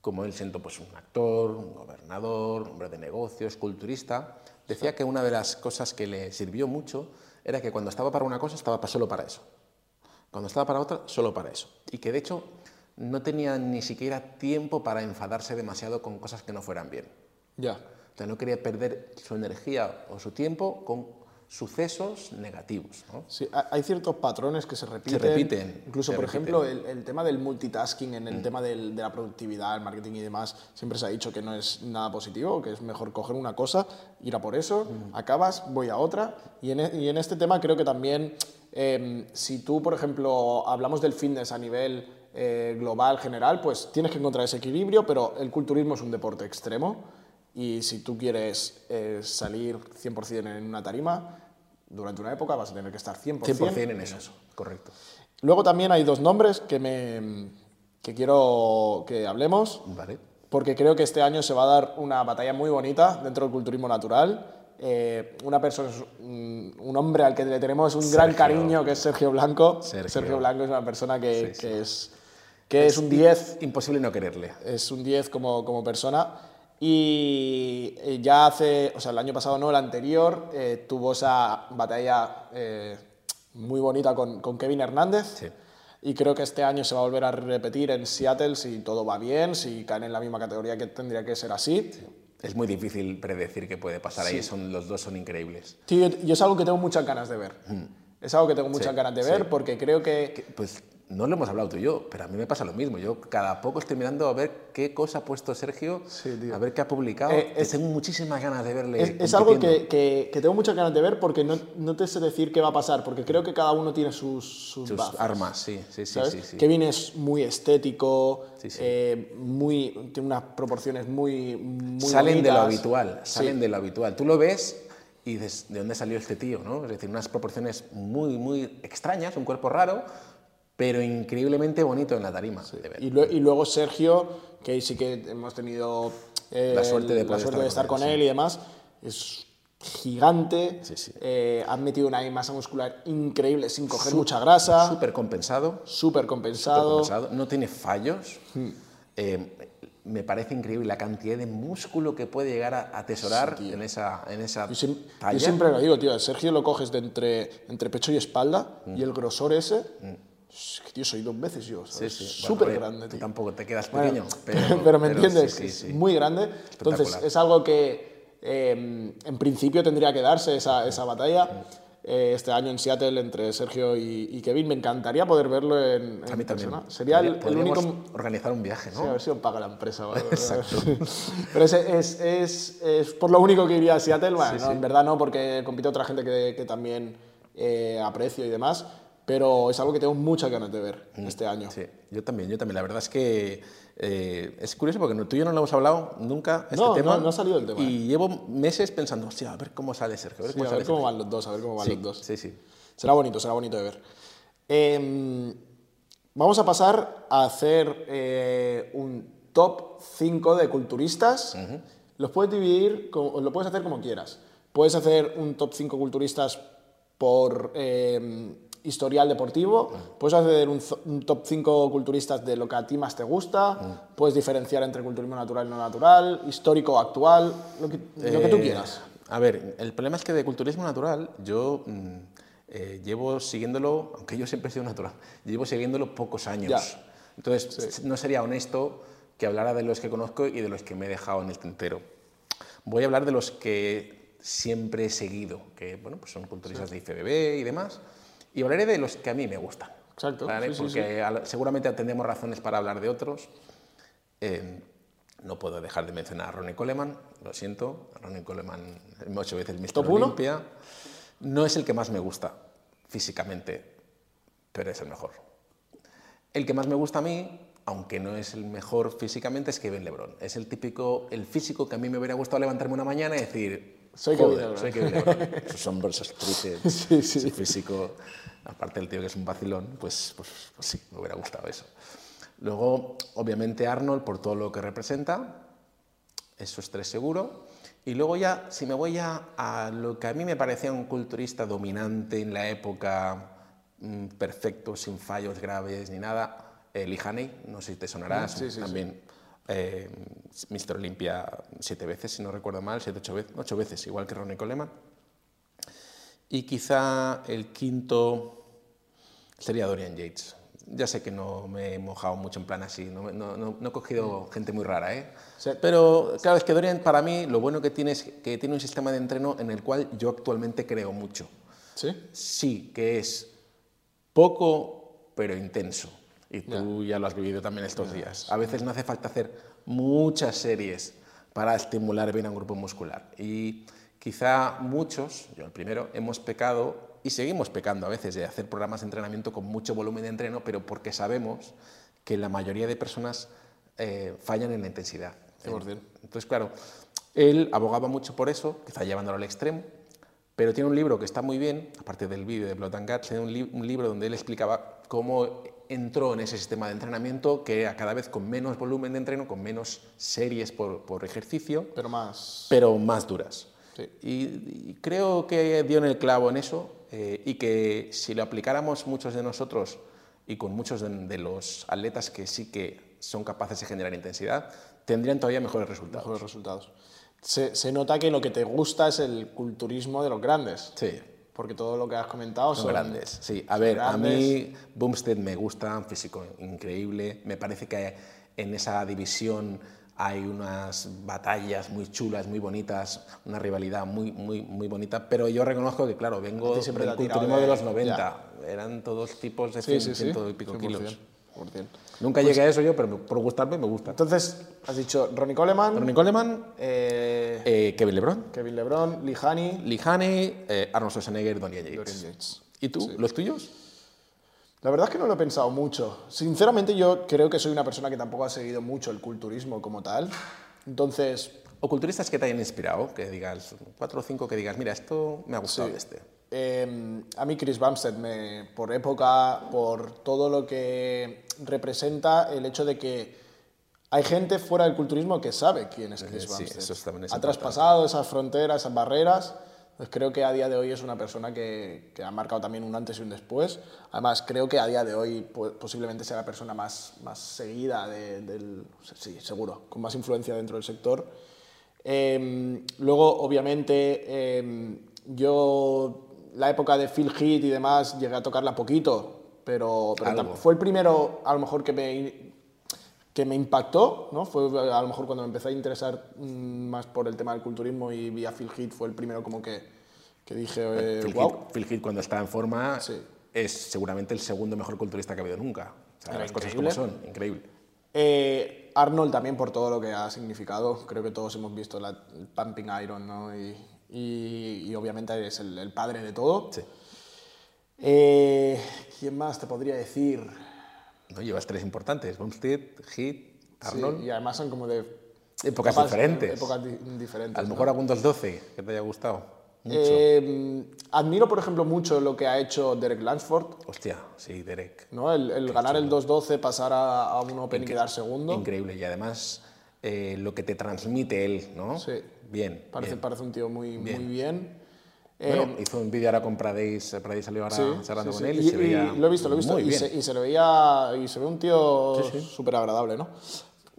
como él siendo pues, un actor, un gobernador, un hombre de negocios, culturista, decía que una de las cosas que le sirvió mucho era que cuando estaba para una cosa estaba solo para eso. Cuando estaba para otra, solo para eso. Y que de hecho no tenía ni siquiera tiempo para enfadarse demasiado con cosas que no fueran bien. Ya. O sea, no quería perder su energía o su tiempo con sucesos negativos. ¿no? Sí, ha- hay ciertos patrones que se repiten. repiten, Incluso, se por repiten. ejemplo, el, el tema del multitasking, en el tema del- de la productividad, el marketing y demás, siempre se ha dicho que no es nada positivo, que es mejor coger una cosa, ir a por eso, acabas, voy a otra. Y en, e- y en este tema creo que también, em, si tú, por ejemplo, hablamos del fitness a nivel eh, global, general, pues tienes que encontrar ese equilibrio, pero el culturismo es un deporte extremo. Y si tú quieres eh, salir 100% en una tarima, durante una época vas a tener que estar 100%, 100% en eso. Correcto. Luego también hay dos nombres que, me, que quiero que hablemos, Vale. porque creo que este año se va a dar una batalla muy bonita dentro del culturismo natural. Eh, una persona, es un, hombre al que le tenemos un gran Sergio. cariño, que es Sergio Blanco. Sergio. Blanco es una persona que, Sí, sí. que es, que es un 10 Imposible no quererle. es un 10 como, como persona. Y eh, ya hace, o sea, el año pasado no, el anterior, eh, tuvo esa batalla eh, muy bonita con, con Kevin Hernández. Sí. Y creo que este año se va a volver a repetir en Seattle si todo va bien, si caen en la misma categoría que tendría que ser así. Es muy difícil predecir qué puede pasar ahí. Son, los dos son increíbles. Sí, yo, yo es algo que tengo muchas ganas de ver. Es algo que tengo muchas Sí, ganas de sí. ver porque creo que Que, Pues no lo hemos hablado tú y yo, pero a mí me pasa lo mismo. Yo cada poco estoy mirando a ver qué cosa ha puesto Sergio, Sí, a ver qué ha publicado. Eh, es- tengo muchísimas ganas de verle. Es, es algo que, que- que tengo muchas ganas de ver porque no, no te sé decir qué va a pasar, porque creo que cada uno tiene sus, sus, armas, sí, sí, sí. sí, sí. Kevin es muy estético, eh, muy, tiene unas proporciones muy, muy salen de lo habitual, salen de lo habitual. Tú lo ves y dices, ¿de dónde salió este tío? ¿no? Es decir, unas proporciones muy, muy extrañas, un cuerpo raro, pero increíblemente bonito en la tarima. de ver. Y, lue- y luego Sergio, que sí que hemos tenido eh, La suerte de la suerte de estar estar con él, él y demás, es gigante, Sí, sí. eh, han metido una masa muscular increíble sin coger mucha grasa, Súper compensado, súper compensado. compensado, no tiene fallos. Eh, me parece increíble la cantidad de músculo que puede llegar a atesorar en esa, en esa Yo, siem- yo talla. siempre lo digo, tío, Sergio lo coges de entre, entre pecho y espalda Mm. y el grosor ese, es tío, soy dos veces yo, Sí, ¿sabes? sí. Bueno, Súper ver, grande, tú tío. tampoco te quedas Bueno, pequeño, (laughs) pero, pero, me pero entiendes, sí, sí, es sí. muy grande. Entonces, es algo que eh, en principio tendría que darse esa, esa batalla. eh, este año en Seattle entre Sergio y, y Kevin, me encantaría poder verlo en, en A mí también. persona. Sería el, el único, organizar un viaje, ¿no? Sí, a ver si lo paga la empresa. ¿vale? Exacto. (laughs) Pero es, es, es, es por lo único que iría a Seattle. Bueno, Sí, no, sí. en verdad no, porque compite otra gente que, que también eh, aprecio y demás. Pero es algo que tengo muchas ganas de ver este año. Mm, Sí, yo también, yo también. La verdad es que eh, es curioso porque tú y yo no lo hemos hablado nunca este No, tema. no, no ha salido el tema, Y llevo meses pensando, hostia, a ver cómo sale Sergio. A ver Sí, cómo a sale ver cómo Sergio". van los dos, a ver cómo van Sí, los dos. Sí, sí. Será bonito, será bonito de ver. Em, vamos a pasar a hacer eh, un top 5 de culturistas. Los puedes dividir, como- lo puedes hacer como quieras. puedes hacer un top 5 culturistas por eh, historial deportivo, puedes hacer un, un top 5 culturistas de lo que a ti más te gusta, puedes diferenciar entre culturismo natural y no natural, histórico actual, lo que, lo que tú Eh, quieras. A ver, el problema es que de culturismo natural yo mm, eh, llevo siguiéndolo, aunque yo siempre he sido natural, llevo siguiéndolo pocos años. Ya. Entonces, no sería honesto que hablara de los que conozco y de los que me he dejado en el tintero. Voy a hablar de los que siempre he seguido, que bueno, pues son culturistas de IFBB y demás, y hablaré de los que a mí me gustan. Exacto, ¿vale? sí, sí, Porque seguramente tendremos razones para hablar de otros. Eh, no puedo dejar de mencionar a Ronnie Coleman, lo siento. Ronnie Coleman, ocho veces Mr. ¿Top uno? No es el que más me gusta físicamente, pero es el mejor. El que más me gusta a mí, aunque no es el mejor físicamente, es Kevin LeBron. Es el típico, el físico que a mí me hubiera gustado levantarme una mañana y decir, Soy Kevin "Joder, LeBron". soy Kevin LeBron. (laughs) Esos hombros, esos tríceps, Sí, sí. ese físico, aparte del tío que es un vacilón, pues, pues, pues sí, me hubiera gustado eso. Luego, obviamente, Arnold por todo lo que representa, eso es tres seguro. Y luego ya, si me voy ya a lo que a mí me parecía un culturista dominante en la época, mm, perfecto, sin fallos graves ni nada, eh, Lee Haney, no sé si te sonará, sí, sí, también eh, Mr. Olympia siete veces, si no recuerdo mal, siete, ocho veces, ocho veces, igual que Ronnie Coleman. Y quizá el quinto sería Dorian Yates. Ya sé que no me he mojado mucho en plan así, no, no- no- no he cogido gente muy rara, ¿eh? Sí. Pero claro, es que Dorian para mí lo bueno que tiene es que tiene un sistema de entreno en el cual yo actualmente creo mucho. ¿Sí? Sí, que es poco pero intenso. Y tú ya lo has vivido también estos días. A veces no hace falta hacer muchas series para estimular bien a un grupo muscular. Y quizá muchos, yo el primero, hemos pecado y seguimos pecando a veces de hacer programas de entrenamiento con mucho volumen de entreno, pero porque sabemos que la mayoría de personas eh, fallan en la intensidad. 100%. Entonces, claro, él abogaba mucho por eso, quizá llevándolo al extremo, pero tiene un libro que está muy bien, aparte del vídeo de Blood and Guts, tiene un, li- un libro donde él explicaba cómo entró en ese sistema de entrenamiento que a cada vez con menos volumen de entreno, con menos series por, por ejercicio, Pero más... pero más duras. Sí. Y, y creo que dio en el clavo en eso eh, y que si lo aplicáramos muchos de nosotros y con muchos de, de los atletas que sí que son capaces de generar intensidad, tendrían todavía mejores resultados. mejores resultados. Se, se nota que lo que te gusta es el culturismo de los grandes. Sí, Porque todo lo que has comentado son, son grandes. Sí, a ver, a grandes. mí Bumstead me gusta, un físico increíble. Me parece que en esa división hay unas batallas muy chulas, muy bonitas, una rivalidad muy, muy, muy bonita. Pero yo reconozco que, claro, vengo del culturismo de- de los 90. ya. Eran todos tipos de Sí, 100, sí, sí. ciento y pico 100%, kilos. 100%. Nunca llegué a eso yo, pero por gustarme me gusta. Entonces, has dicho Ronnie Coleman, Ronnie Coleman, eh, eh, Kevin LeBron, Kevin LeBron, Lee Haney, Lee Haney, eh, Arnold Schwarzenegger, Dorian Yates. Yates. ¿Y tú? ¿Los tuyos? La verdad es que no lo he pensado mucho. Sinceramente, yo creo que soy una persona que tampoco ha seguido mucho el culturismo como tal. Entonces, O culturistas que te hayan inspirado, que digas, cuatro o cinco que digas, mira, esto me ha gustado Sí. este. Eh, a mí Chris Bumstead, me, por época, por todo lo que representa el hecho de que hay gente fuera del culturismo que sabe quién es Chris Eh, sí, Bumstead. eso también es ha importante. traspasado esas fronteras, esas barreras. Pues creo que a día de hoy es una persona que, que ha marcado también un antes y un después. Además, creo que a día de hoy po- posiblemente sea la persona más, más seguida de- del... Sí, seguro, con más influencia dentro del sector. Eh, luego, obviamente, eh, yo la época de Phil Heath y demás llegué a tocarla poquito, pero, fue el primero a lo mejor que me, que me impactó, ¿no? Fue a lo mejor cuando me empecé a interesar mm, más por el tema del culturismo y vi a Phil Heath, fue el primero como que, que dije, eh, Phil, wow. Heath, Phil Heath, cuando está en forma, Sí. es seguramente el segundo mejor culturista que ha habido nunca. O sea, las cosas increíble. como son, increíble. Eh, Arnold también por todo lo que ha significado. Creo que todos hemos visto la, el Pumping Iron, ¿no? Y, y- y obviamente es el, el padre de todo. Sí. Eh, ¿Quién más te podría decir? ¿No? Llevas tres importantes, Bumstead, Heath, Arnold. Sí, y además son como de... Épocas diferentes. Épocas di- diferentes. A lo ¿no? mejor algún 212 que te haya gustado. Mucho. Eh, admiro, por ejemplo, mucho lo que ha hecho Derek Lansford. Hostia, sí, Derek. ¿no? El, el ganar el 2-12, pasar a, a un Open y quedar segundo. Increíble. Y además, eh, lo que te transmite él, ¿no? Sí. Bien. Parece, bien. parece un tío muy muy bien. Bueno, Eh, hizo un vídeo ahora con Pradis, Pradis salió ahora sí, cerrando sí, con sí. él y, Y- se veía y lo he visto, lo he visto. Y bien. se, y se veía. Y se ve un tío súper agradable, ¿no?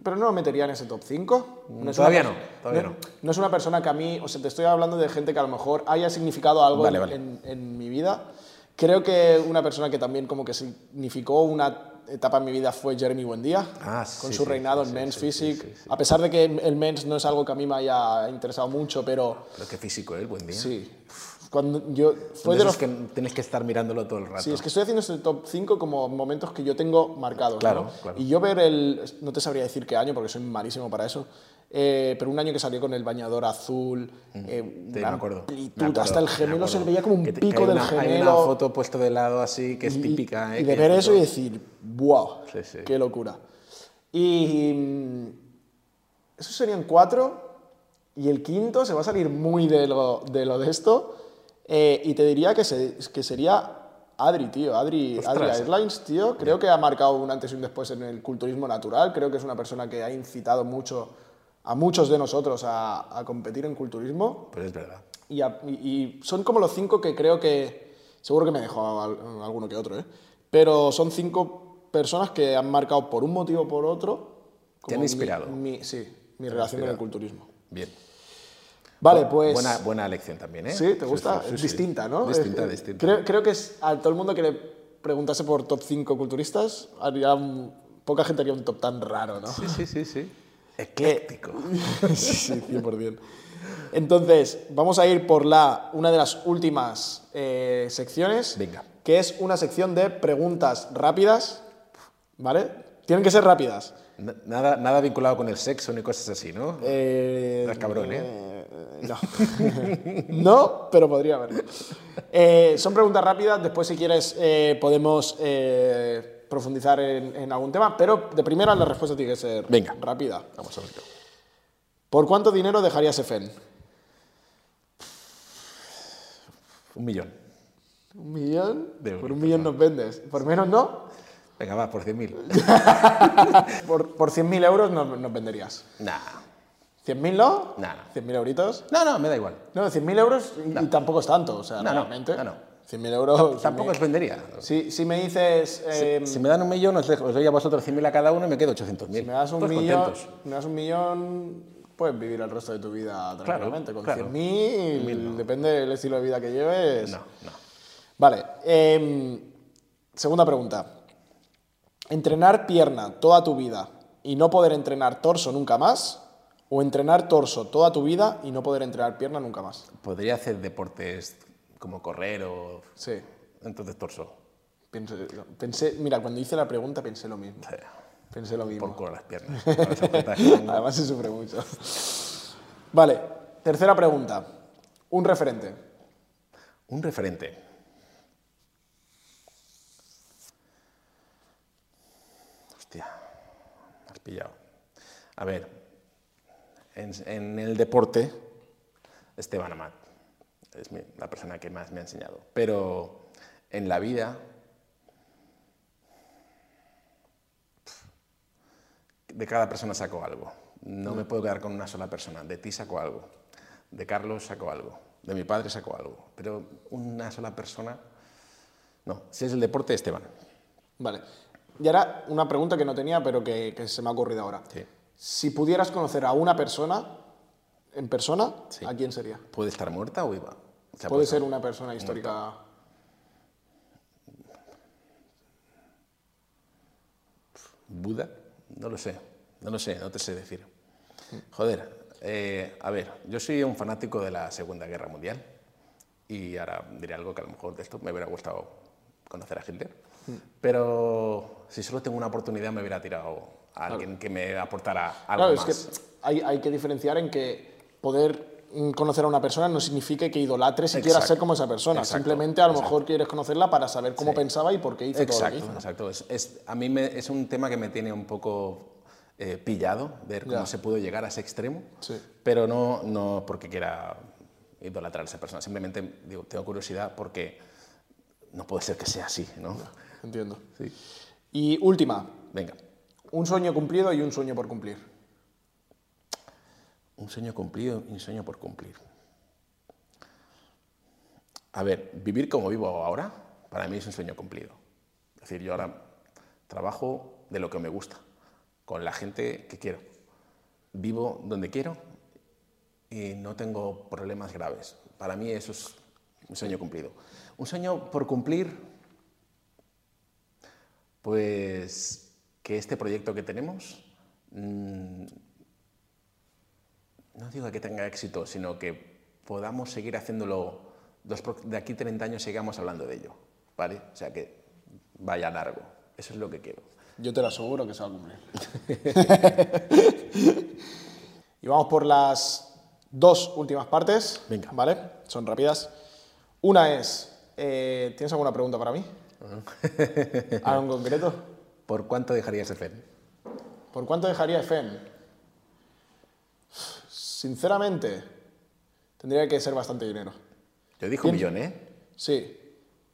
Pero no lo metería en ese top 5. No Todavía no, todavía no. No es una persona que a mí. O sea, te estoy hablando de gente que a lo mejor haya significado algo Vale, en, vale. en- en mi vida. Creo que una persona que también como que significó una etapa en mi vida fue Jeremy Buendía. Ah, con sí, su sí, reinado sí, en Men's Physique. A pesar de que el Men's no es algo que a mí me haya interesado mucho, pero Pero qué físico, ¿eh? Buen día. sí. Cuando yo, fue de de los que tienes que estar mirándolo todo el rato. Sí, es que estoy haciendo este top 5 como momentos que yo tengo marcados. Claro, ¿no? claro. Y yo ver el. No te sabría decir qué año porque soy malísimo para eso. Eh, pero un año que salió con el bañador azul, eh, Sí, me acuerdo. amplitud, me acuerdo, hasta el me gemelo se le veía como un Que pico que del una- gemelo. Hay una foto puesto de lado así que es y- típica. ¿eh? Y de ver eso y decir, ¡wow! Sí, sí. ¡Qué locura! Y. mm, Esos serían cuatro. Y el quinto se va a salir muy de lo de, lo de esto. eh, y te diría que, se- que sería Adri, tío. Adri, Ostras. Adri Airlines, tío. Creo que ha marcado un antes y un después en el culturismo natural. Creo que es una persona que ha incitado mucho a muchos de nosotros a, a competir en culturismo. Pues es verdad. Y, a- y- y son como los cinco que creo que. Seguro que me dejo al- alguno que otro, ¿eh? Pero son cinco personas que han marcado por un motivo o por otro. Te han como mi- inspirado. mi- sí, mi relación con el culturismo. Bien. Vale, pues. Buena, buena elección también, ¿eh? Sí, ¿te gusta? sí, sí, es sí. distinta, ¿no? Distinta, Eh, eh, distinta. Creo, creo que es a todo el mundo que le preguntase por top 5 culturistas, haría un- poca gente haría un top tan raro, ¿no? Sí, sí, sí, sí. Ecléctico. (laughs) sí, sí, 100%. Entonces, vamos a ir por la, una de las últimas eh, secciones, Venga. que es una sección de preguntas rápidas, ¿vale? Tienen que ser rápidas. Nada, nada vinculado con el sexo ni cosas así, ¿no? Eh, Estás cabrón, ¿eh? eh, no. (laughs) no, pero podría haberlo. Eh, son preguntas rápidas, después si quieres podemos profundizar en, en algún tema, pero de primera la respuesta tiene que ser Venga. rápida. Vamos a verlo. ¿Por cuánto dinero dejarías EFEN? Un millón. ¿Un millón? De Por un millón nos vendes. ¿Por menos no? Venga, va, por 100.000. (laughs) Por, por 100.000 euros nos, nos venderías. nah. ¿100.000 no? Nah. ¿100.000 euritos? No, no, me da igual. No, 100.000 euros y, y tampoco es tanto, o sea, No, no, realmente. no, no. 100.000 euros. Tampoco os vendería. Si, si me dices, eh, Si me dan un millón, os, dejo- os doy a vosotros 100.000 a cada uno y me quedo 800.000. si me das un Todos millón, contentos. me das un millón, puedes vivir el resto de tu vida tranquilamente. Con claro. 100.000, depende del estilo de vida que lleves. No, no. Vale, em, segunda pregunta. ¿Entrenar pierna toda tu vida y no poder entrenar torso nunca más? ¿O entrenar torso toda tu vida y no poder entrenar pierna nunca más? Podría hacer deportes como correr o... Sí. Entonces torso. Pensé, pensé- mira, cuando hice la pregunta pensé lo mismo. Pensé lo mismo. Por culo las piernas. (laughs) Además se sufre mucho. Vale, tercera pregunta. Un referente. Un referente. Hostia, me has pillado. A ver, en, en el deporte, Esteban Amat es mi- la persona que más me ha enseñado. Pero en la vida, de cada persona saco algo. No me puedo quedar con una sola persona. De ti saco algo. De Carlos saco algo. De mi padre saco algo. Pero una sola persona, no. Si es el deporte, Esteban. Vale. Y ahora una pregunta que no tenía, pero que, que se me ha ocurrido ahora. Sí. Si pudieras conocer a una persona en persona, Sí. ¿a quién sería? ¿Puede estar muerta o viva? Se Puede ser una persona histórica. ¿Buda? No lo sé, no lo sé, no te sé decir. Joder, eh, a ver, yo soy un fanático de la Segunda Guerra Mundial y ahora diré algo que a lo mejor de esto me hubiera gustado conocer a Hitler, pero si solo tengo una oportunidad me hubiera tirado a alguien que me aportara algo Claro, más. es que hay, hay que diferenciar en que poder mm, conocer a una persona no significa que idolatres y quieras ser como esa persona. Exacto. Simplemente a lo mejor quieres conocerla para saber cómo pensaba y por qué hizo todo lo que Exacto, hizo. exacto. Es, es- a mí me- es un tema que me tiene un poco eh, pillado, ver cómo Ya. se pudo llegar a ese extremo, Sí. pero no, no porque quiera idolatrar a esa persona, simplemente digo, tengo curiosidad porque no puede ser que sea así, ¿no? Entiendo. Sí. Y última, Venga, un sueño cumplido y un sueño por cumplir. Un sueño cumplido y un sueño por cumplir. A ver, vivir como vivo ahora, para mí es un sueño cumplido. Es decir, yo ahora trabajo de lo que me gusta, con la gente que quiero. Vivo donde quiero y no tengo problemas graves. Para mí eso es un sueño cumplido. Un sueño por cumplir, pues que este proyecto que tenemos, mm, no digo que tenga éxito, sino que podamos seguir haciéndolo, de aquí 30 años sigamos hablando de ello, ¿vale? O sea, que vaya largo. Eso es lo que quiero. Yo te lo aseguro que se va a cumplir. (laughs) y vamos por las dos últimas partes. Venga. ¿Vale? Son rápidas. Una es, eh, ¿tienes alguna pregunta para mí? ¿Algo en concreto? (laughs) ¿Por cuánto dejarías FEN? ¿Por cuánto dejaría FEN? Sinceramente, tendría que ser bastante dinero. Yo dije un millón, ¿eh? Sí,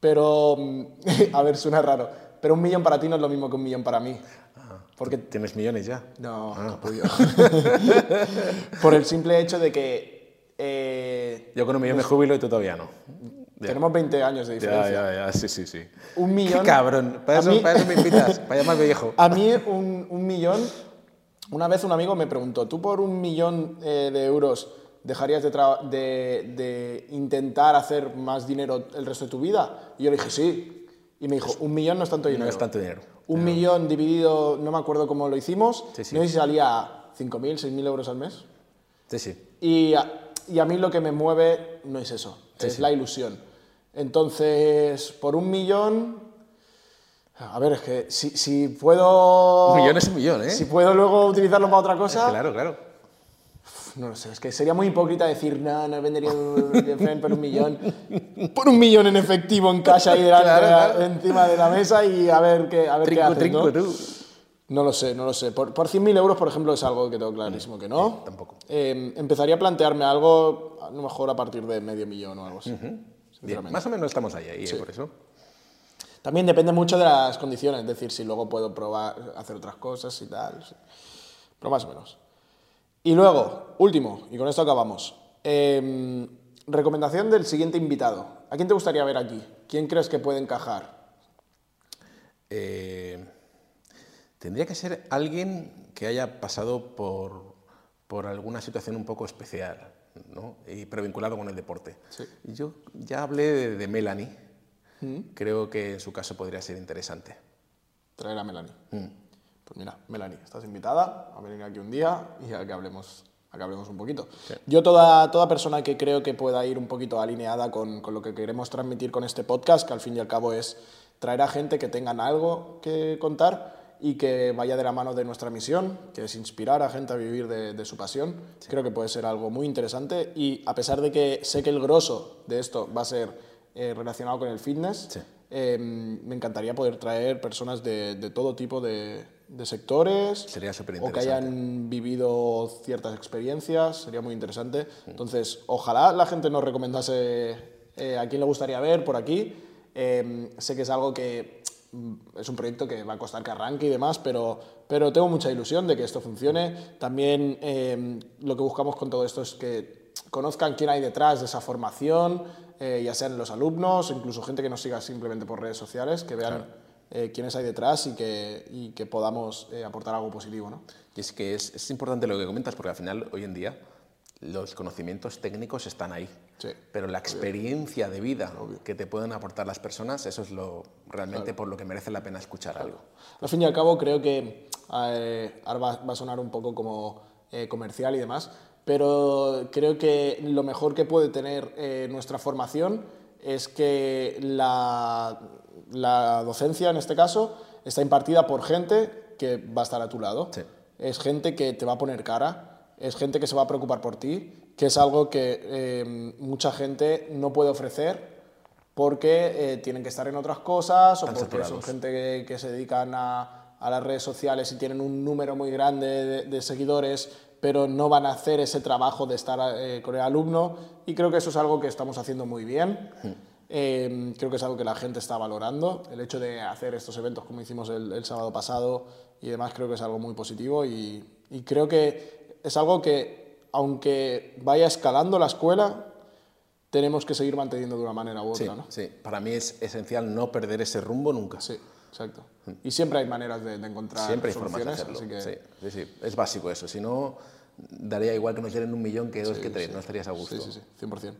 pero, mm, (laughs) a ver, suena raro, pero un millón para ti no es lo mismo que un millón para mí. Ah, porque tienes millones ya. No, ah. (laughs) Por el simple hecho de que... Eh, Yo con un millón me jubilo y tú todavía no. Tenemos 20 años de diferencia. Ya, ya, ya, sí, sí, sí. Un millón... ¡Qué cabrón! Para eso, me invitas, para llamar viejo. (laughs) A mí un, un, millón... Una vez un amigo me preguntó, ¿tú por un millón eh, de euros dejarías de, de, de, intentar hacer más dinero el resto de tu vida? Y yo le dije, sí. Y me dijo, un millón no es tanto dinero. No es tanto dinero. Un millón dividido, no me acuerdo cómo lo hicimos, no sé si salía 5.000, 6.000 euros al mes. Sí, sí. Y a, y a mí lo que me mueve no es eso, es la ilusión. Entonces, por un millón, a ver, es que si, si, puedo... Un millón es un millón, ¿eh? Si puedo luego utilizarlo para otra cosa... claro, claro. No lo sé, es que sería muy hipócrita decir, no, no vendería un (laughs) FEN por un millón. Por un millón en efectivo en cash ahí delante, (laughs) encima de la mesa y a ver qué, a ver qué haces, trinco, ¿no? Tú. No lo sé, no lo sé. Por, por 100.000 euros, por ejemplo, es algo que tengo clarísimo que no. tampoco. Eh, empezaría a plantearme algo, a lo mejor a partir de medio millón o algo así. Bien, más o menos estamos ahí, ahí ¿eh? por eso. También depende mucho de las condiciones, es decir, si luego puedo probar, hacer otras cosas y tal. Pero más o menos. Y luego, último, y con esto acabamos. Em, recomendación del siguiente invitado. ¿A quién te gustaría ver aquí? ¿Quién crees que puede encajar? Eh, tendría que ser alguien que haya pasado por, por alguna situación un poco especial, ¿no? y, pero vinculado con el deporte. Sí. Yo ya hablé de, Melanie. ¿Mm? Creo que en su caso podría ser interesante. Traer a Melanie. ¿Mm? Pues mira, Melanie, estás invitada a venir aquí un día y a que hablemos, a que hablemos un poquito. Yo, toda, toda persona que creo que pueda ir un poquito alineada con, con, lo que queremos transmitir con este podcast, que al fin y al cabo es traer a gente que tengan algo que contar y que vaya de la mano de nuestra misión, que es inspirar a gente a vivir de, de su pasión, creo que puede ser algo muy interesante y a pesar de que sé que el grosso de esto va a ser eh, relacionado con el fitness, eh, me encantaría poder traer personas de, de todo tipo de, de sectores sería o que hayan vivido ciertas experiencias, sería muy interesante. Entonces, ojalá la gente nos recomendase eh, a quién le gustaría ver por aquí. Eh, sé que es algo que mm, es un proyecto que va a costar que arranque y demás, pero, pero tengo mucha ilusión de que esto funcione. También eh, lo que buscamos con todo esto es que conozcan quién hay detrás de esa formación, ya sean los alumnos, incluso gente que nos siga simplemente por redes sociales, que vean eh, quiénes hay detrás y que, y que podamos eh, aportar algo positivo. ¿no? Y es que es, es, importante lo que comentas, porque al final, hoy en día, los conocimientos técnicos están ahí. Sí, pero la experiencia de vida que te pueden aportar las personas, eso es lo realmente por lo que merece la pena escuchar algo. Al fin y al cabo, creo que eh, ahora va, va, a sonar un poco como eh, comercial y demás, pero creo que lo mejor que puede tener eh, nuestra formación es que la, la docencia, en este caso, está impartida por gente que va a estar a tu lado. Sí. Es gente que te va a poner cara, es gente que se va a preocupar por ti, que es algo que eh, mucha gente no puede ofrecer porque eh, tienen que estar en otras cosas o Tan porque saturados. son gente que, que se dedican a, a, las redes sociales y tienen un número muy grande de, de, seguidores, pero no van a hacer ese trabajo de estar eh, con el alumno. Y creo que eso es algo que estamos haciendo muy bien. Eh, creo que es algo que la gente está valorando. El hecho de hacer estos eventos como hicimos el, el sábado pasado y demás creo que es algo muy positivo y, y, creo que es algo que aunque vaya escalando la escuela, tenemos que seguir manteniendo de una manera u Sí, otra, ¿no? sí. Para mí es esencial no perder ese rumbo nunca. Sí, exacto. Y siempre hay maneras de, de encontrar Mm. Siempre hay formas de hacerlo. así que... Sí, sí, sí. Es básico eso. Si no, daría igual que nos dieran un millón que dos que tres. No estarías a gusto. Sí, sí, sí, 100%.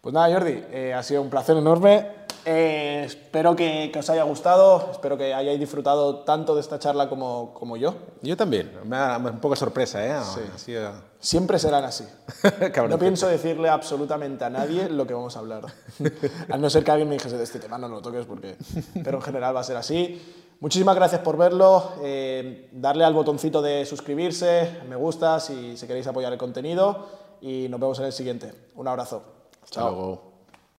Pues nada, Jordi, eh, ha sido un placer enorme. Eh, espero que, que os haya gustado, espero que hayáis disfrutado tanto de esta charla como, como yo. Yo también. Me da un poco sorpresa, ¿eh? Ha sido- Siempre serán así. (laughs) No pienso decirle absolutamente a nadie lo que vamos a hablar. (laughs) a no ser que alguien me dijese de este tema, no lo toques porque... Pero en general va a ser así. Muchísimas gracias por verlo. eh, darle al botoncito de suscribirse, me gusta si, si queréis apoyar el contenido. Y nos vemos en el siguiente. Un abrazo. Hasta luego.